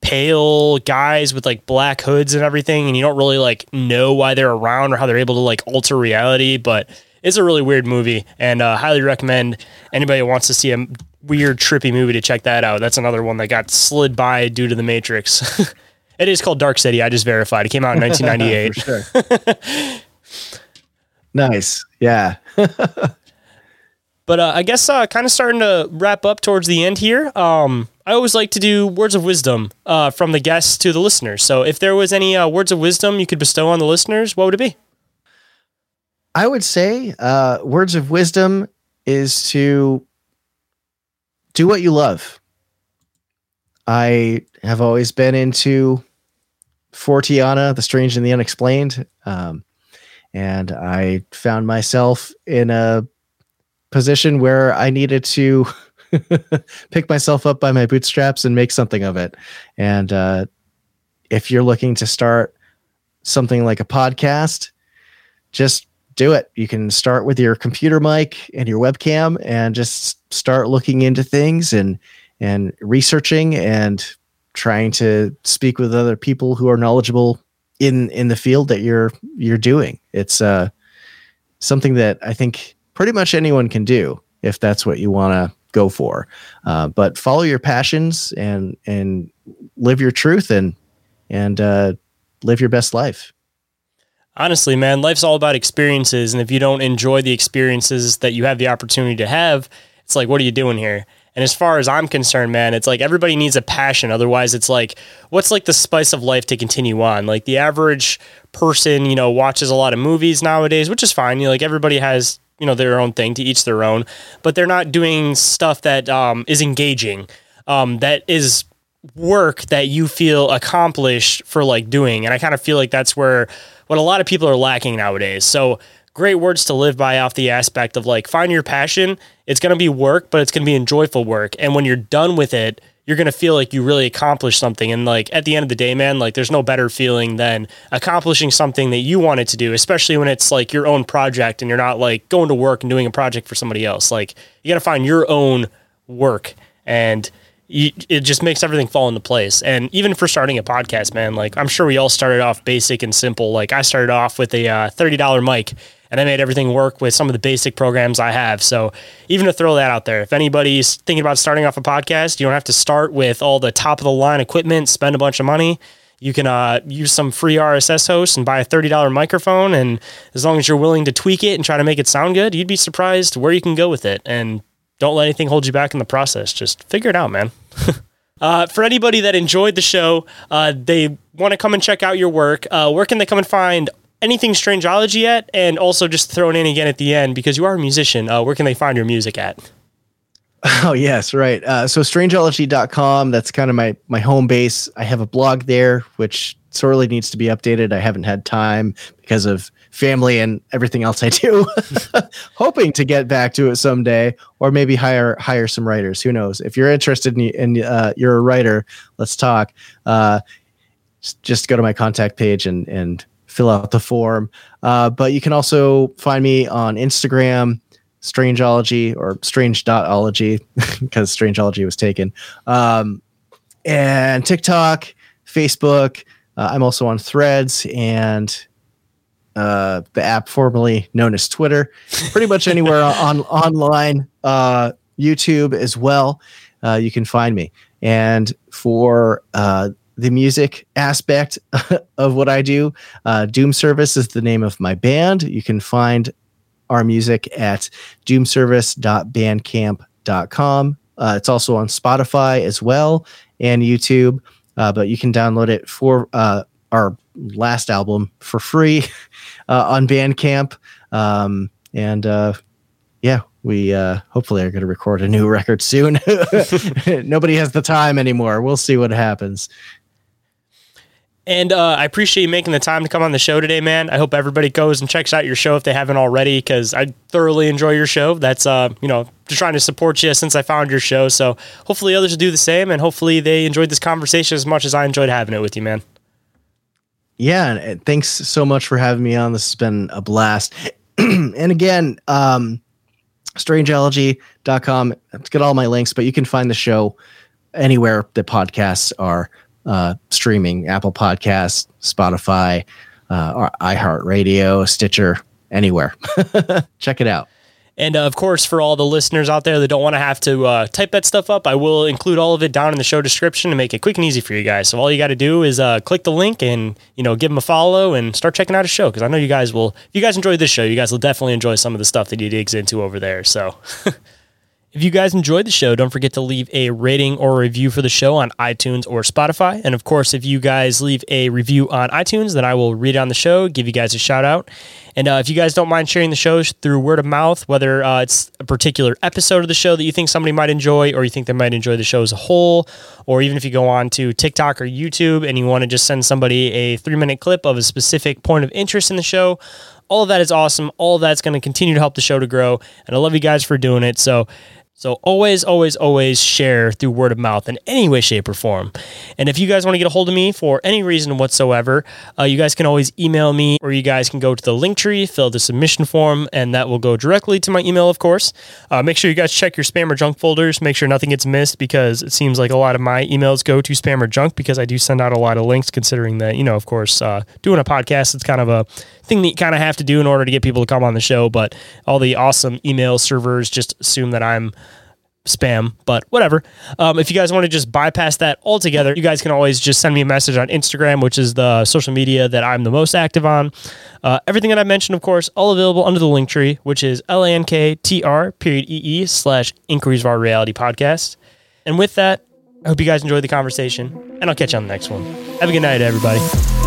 pale guys with like black hoods and everything, and you don't really like know why they're around or how they're able to like alter reality, but it's a really weird movie, and uh, highly recommend anybody who wants to see a weird, trippy movie to check that out. That's another one that got slid by due to the Matrix. it is called Dark City. I just verified. It came out in 1998. nice. Yeah. but uh, I guess uh, kind of starting to wrap up towards the end here. Um, I always like to do words of wisdom uh, from the guests to the listeners. So if there was any uh, words of wisdom you could bestow on the listeners, what would it be? I would say uh, words of wisdom is to do what you love. I have always been into Forteana, The Strange and the Unexplained. Um, and I found myself in a position where I needed to pick myself up by my bootstraps and make something of it. And uh, if you're looking to start something like a podcast, just do it. You can start with your computer mic and your webcam and just start looking into things and and researching and trying to speak with other people who are knowledgeable in in the field that you're you're doing. It's uh something that I think pretty much anyone can do if that's what you want to go for. Uh, but follow your passions and and live your truth and and uh, live your best life honestly, man, life's all about experiences. And if you don't enjoy the experiences that you have the opportunity to have, it's like, what are you doing here? And as far as I'm concerned, man, it's like everybody needs a passion. Otherwise, it's like, what's like the spice of life to continue on? Like the average person, you know, watches a lot of movies nowadays, which is fine. You know, like everybody has, you know, their own thing to each their own, but they're not doing stuff that um, is engaging, um, that is work that you feel accomplished for like doing. And I kind of feel like that's where what a lot of people are lacking nowadays. So great words to live by off the aspect of like find your passion. It's going to be work, but it's going to be enjoyable work. And when you're done with it, you're going to feel like you really accomplished something. And like at the end of the day, man, like there's no better feeling than accomplishing something that you wanted to do, especially when it's like your own project and you're not like going to work and doing a project for somebody else. Like you got to find your own work and you, it just makes everything fall into place. And even for starting a podcast, man, like I'm sure we all started off basic and simple. Like I started off with a uh, $30 mic and I made everything work with some of the basic programs I have. So even to throw that out there, if anybody's thinking about starting off a podcast, you don't have to start with all the top of the line equipment, spend a bunch of money. You can uh, use some free RSS hosts and buy a $30 microphone. And as long as you're willing to tweak it and try to make it sound good, you'd be surprised where you can go with it. And don't let anything hold you back in the process. Just figure it out, man. uh, for anybody that enjoyed the show, uh, they want to come and check out your work. Uh, where can they come and find anything Strangeology yet? And also just thrown in again at the end because you are a musician. Uh, where can they find your music at? Oh yes, right. Uh, so strangeology.com, that's kind of my my home base. I have a blog there which sorely needs to be updated. I haven't had time because of family and everything else I do. Hoping to get back to it someday, or maybe hire hire some writers. Who knows? If you're interested in, in uh, you're a writer, let's talk. Uh, just go to my contact page and and fill out the form. Uh, but you can also find me on Instagram, Strangeology or Strange.ology because Strangeology was taken, um, and TikTok, Facebook. Uh, I'm also on Threads and uh, the app formerly known as Twitter, pretty much anywhere on online, uh, YouTube as well. Uh, you can find me. And for uh, the music aspect of what I do, uh, Doom Service is the name of my band. You can find our music at doomservice.bandcamp.com. Uh, it's also on Spotify as well and YouTube, uh, but you can download it for uh, our last album for free uh, on Bandcamp. Um, and uh, yeah, we uh, hopefully are going to record a new record soon. Nobody has the time anymore. We'll see what happens. And uh, I appreciate you making the time to come on the show today, man. I hope everybody goes and checks out your show if they haven't already, because I thoroughly enjoy your show. That's uh, you know, just trying to support you since I found your show. So hopefully others will do the same, and hopefully they enjoyed this conversation as much as I enjoyed having it with you, man. Yeah, thanks so much for having me on. This has been a blast. and again, um, strangeology.com. Let's get all my links, but you can find the show anywhere the podcasts are uh, streaming Apple Podcasts, Spotify, uh, or iHeartRadio, Stitcher, anywhere. Check it out. And uh, of course, for all the listeners out there that don't want to have to uh, type that stuff up, I will include all of it down in the show description to make it quick and easy for you guys. So all you got to do is uh, click the link and you know give them a follow and start checking out a show because I know you guys will. If you guys enjoyed this show, you guys will definitely enjoy some of the stuff that he digs into over there. So. If you guys enjoyed the show, don't forget to leave a rating or review for the show on iTunes or Spotify. And of course, if you guys leave a review on iTunes, then I will read it on the show, give you guys a shout out. And uh, if you guys don't mind sharing the show through word of mouth, whether uh, it's a particular episode of the show that you think somebody might enjoy, or you think they might enjoy the show as a whole, or even if you go on to TikTok or YouTube and you want to just send somebody a three minute clip of a specific point of interest in the show, all of that is awesome. All of that's going to continue to help the show to grow. And I love you guys for doing it. So, so always, always, always share through word of mouth in any way, shape, or form. And if you guys want to get a hold of me for any reason whatsoever, uh, you guys can always email me, or you guys can go to the link tree, fill the submission form, and that will go directly to my email, of course. Uh, make sure you guys check your spam or junk folders. Make sure nothing gets missed because it seems like a lot of my emails go to spam or junk because I do send out a lot of links. Considering that, you know, of course, uh, doing a podcast, it's kind of a thing that you kind of have to do in order to get people to come on the show. But all the awesome email servers just assume that I'm spam, but whatever. Um, if you guys want to just bypass that altogether, you guys can always just send me a message on Instagram, which is the social media that I'm the most active on. Uh, everything that I mentioned, of course, all available under the link tree, which is L-A-N-K-T-R period E-E slash Inquiries of Our Reality podcast. And with that, I hope you guys enjoyed the conversation, and I'll catch you on the next one. Have a good night, everybody.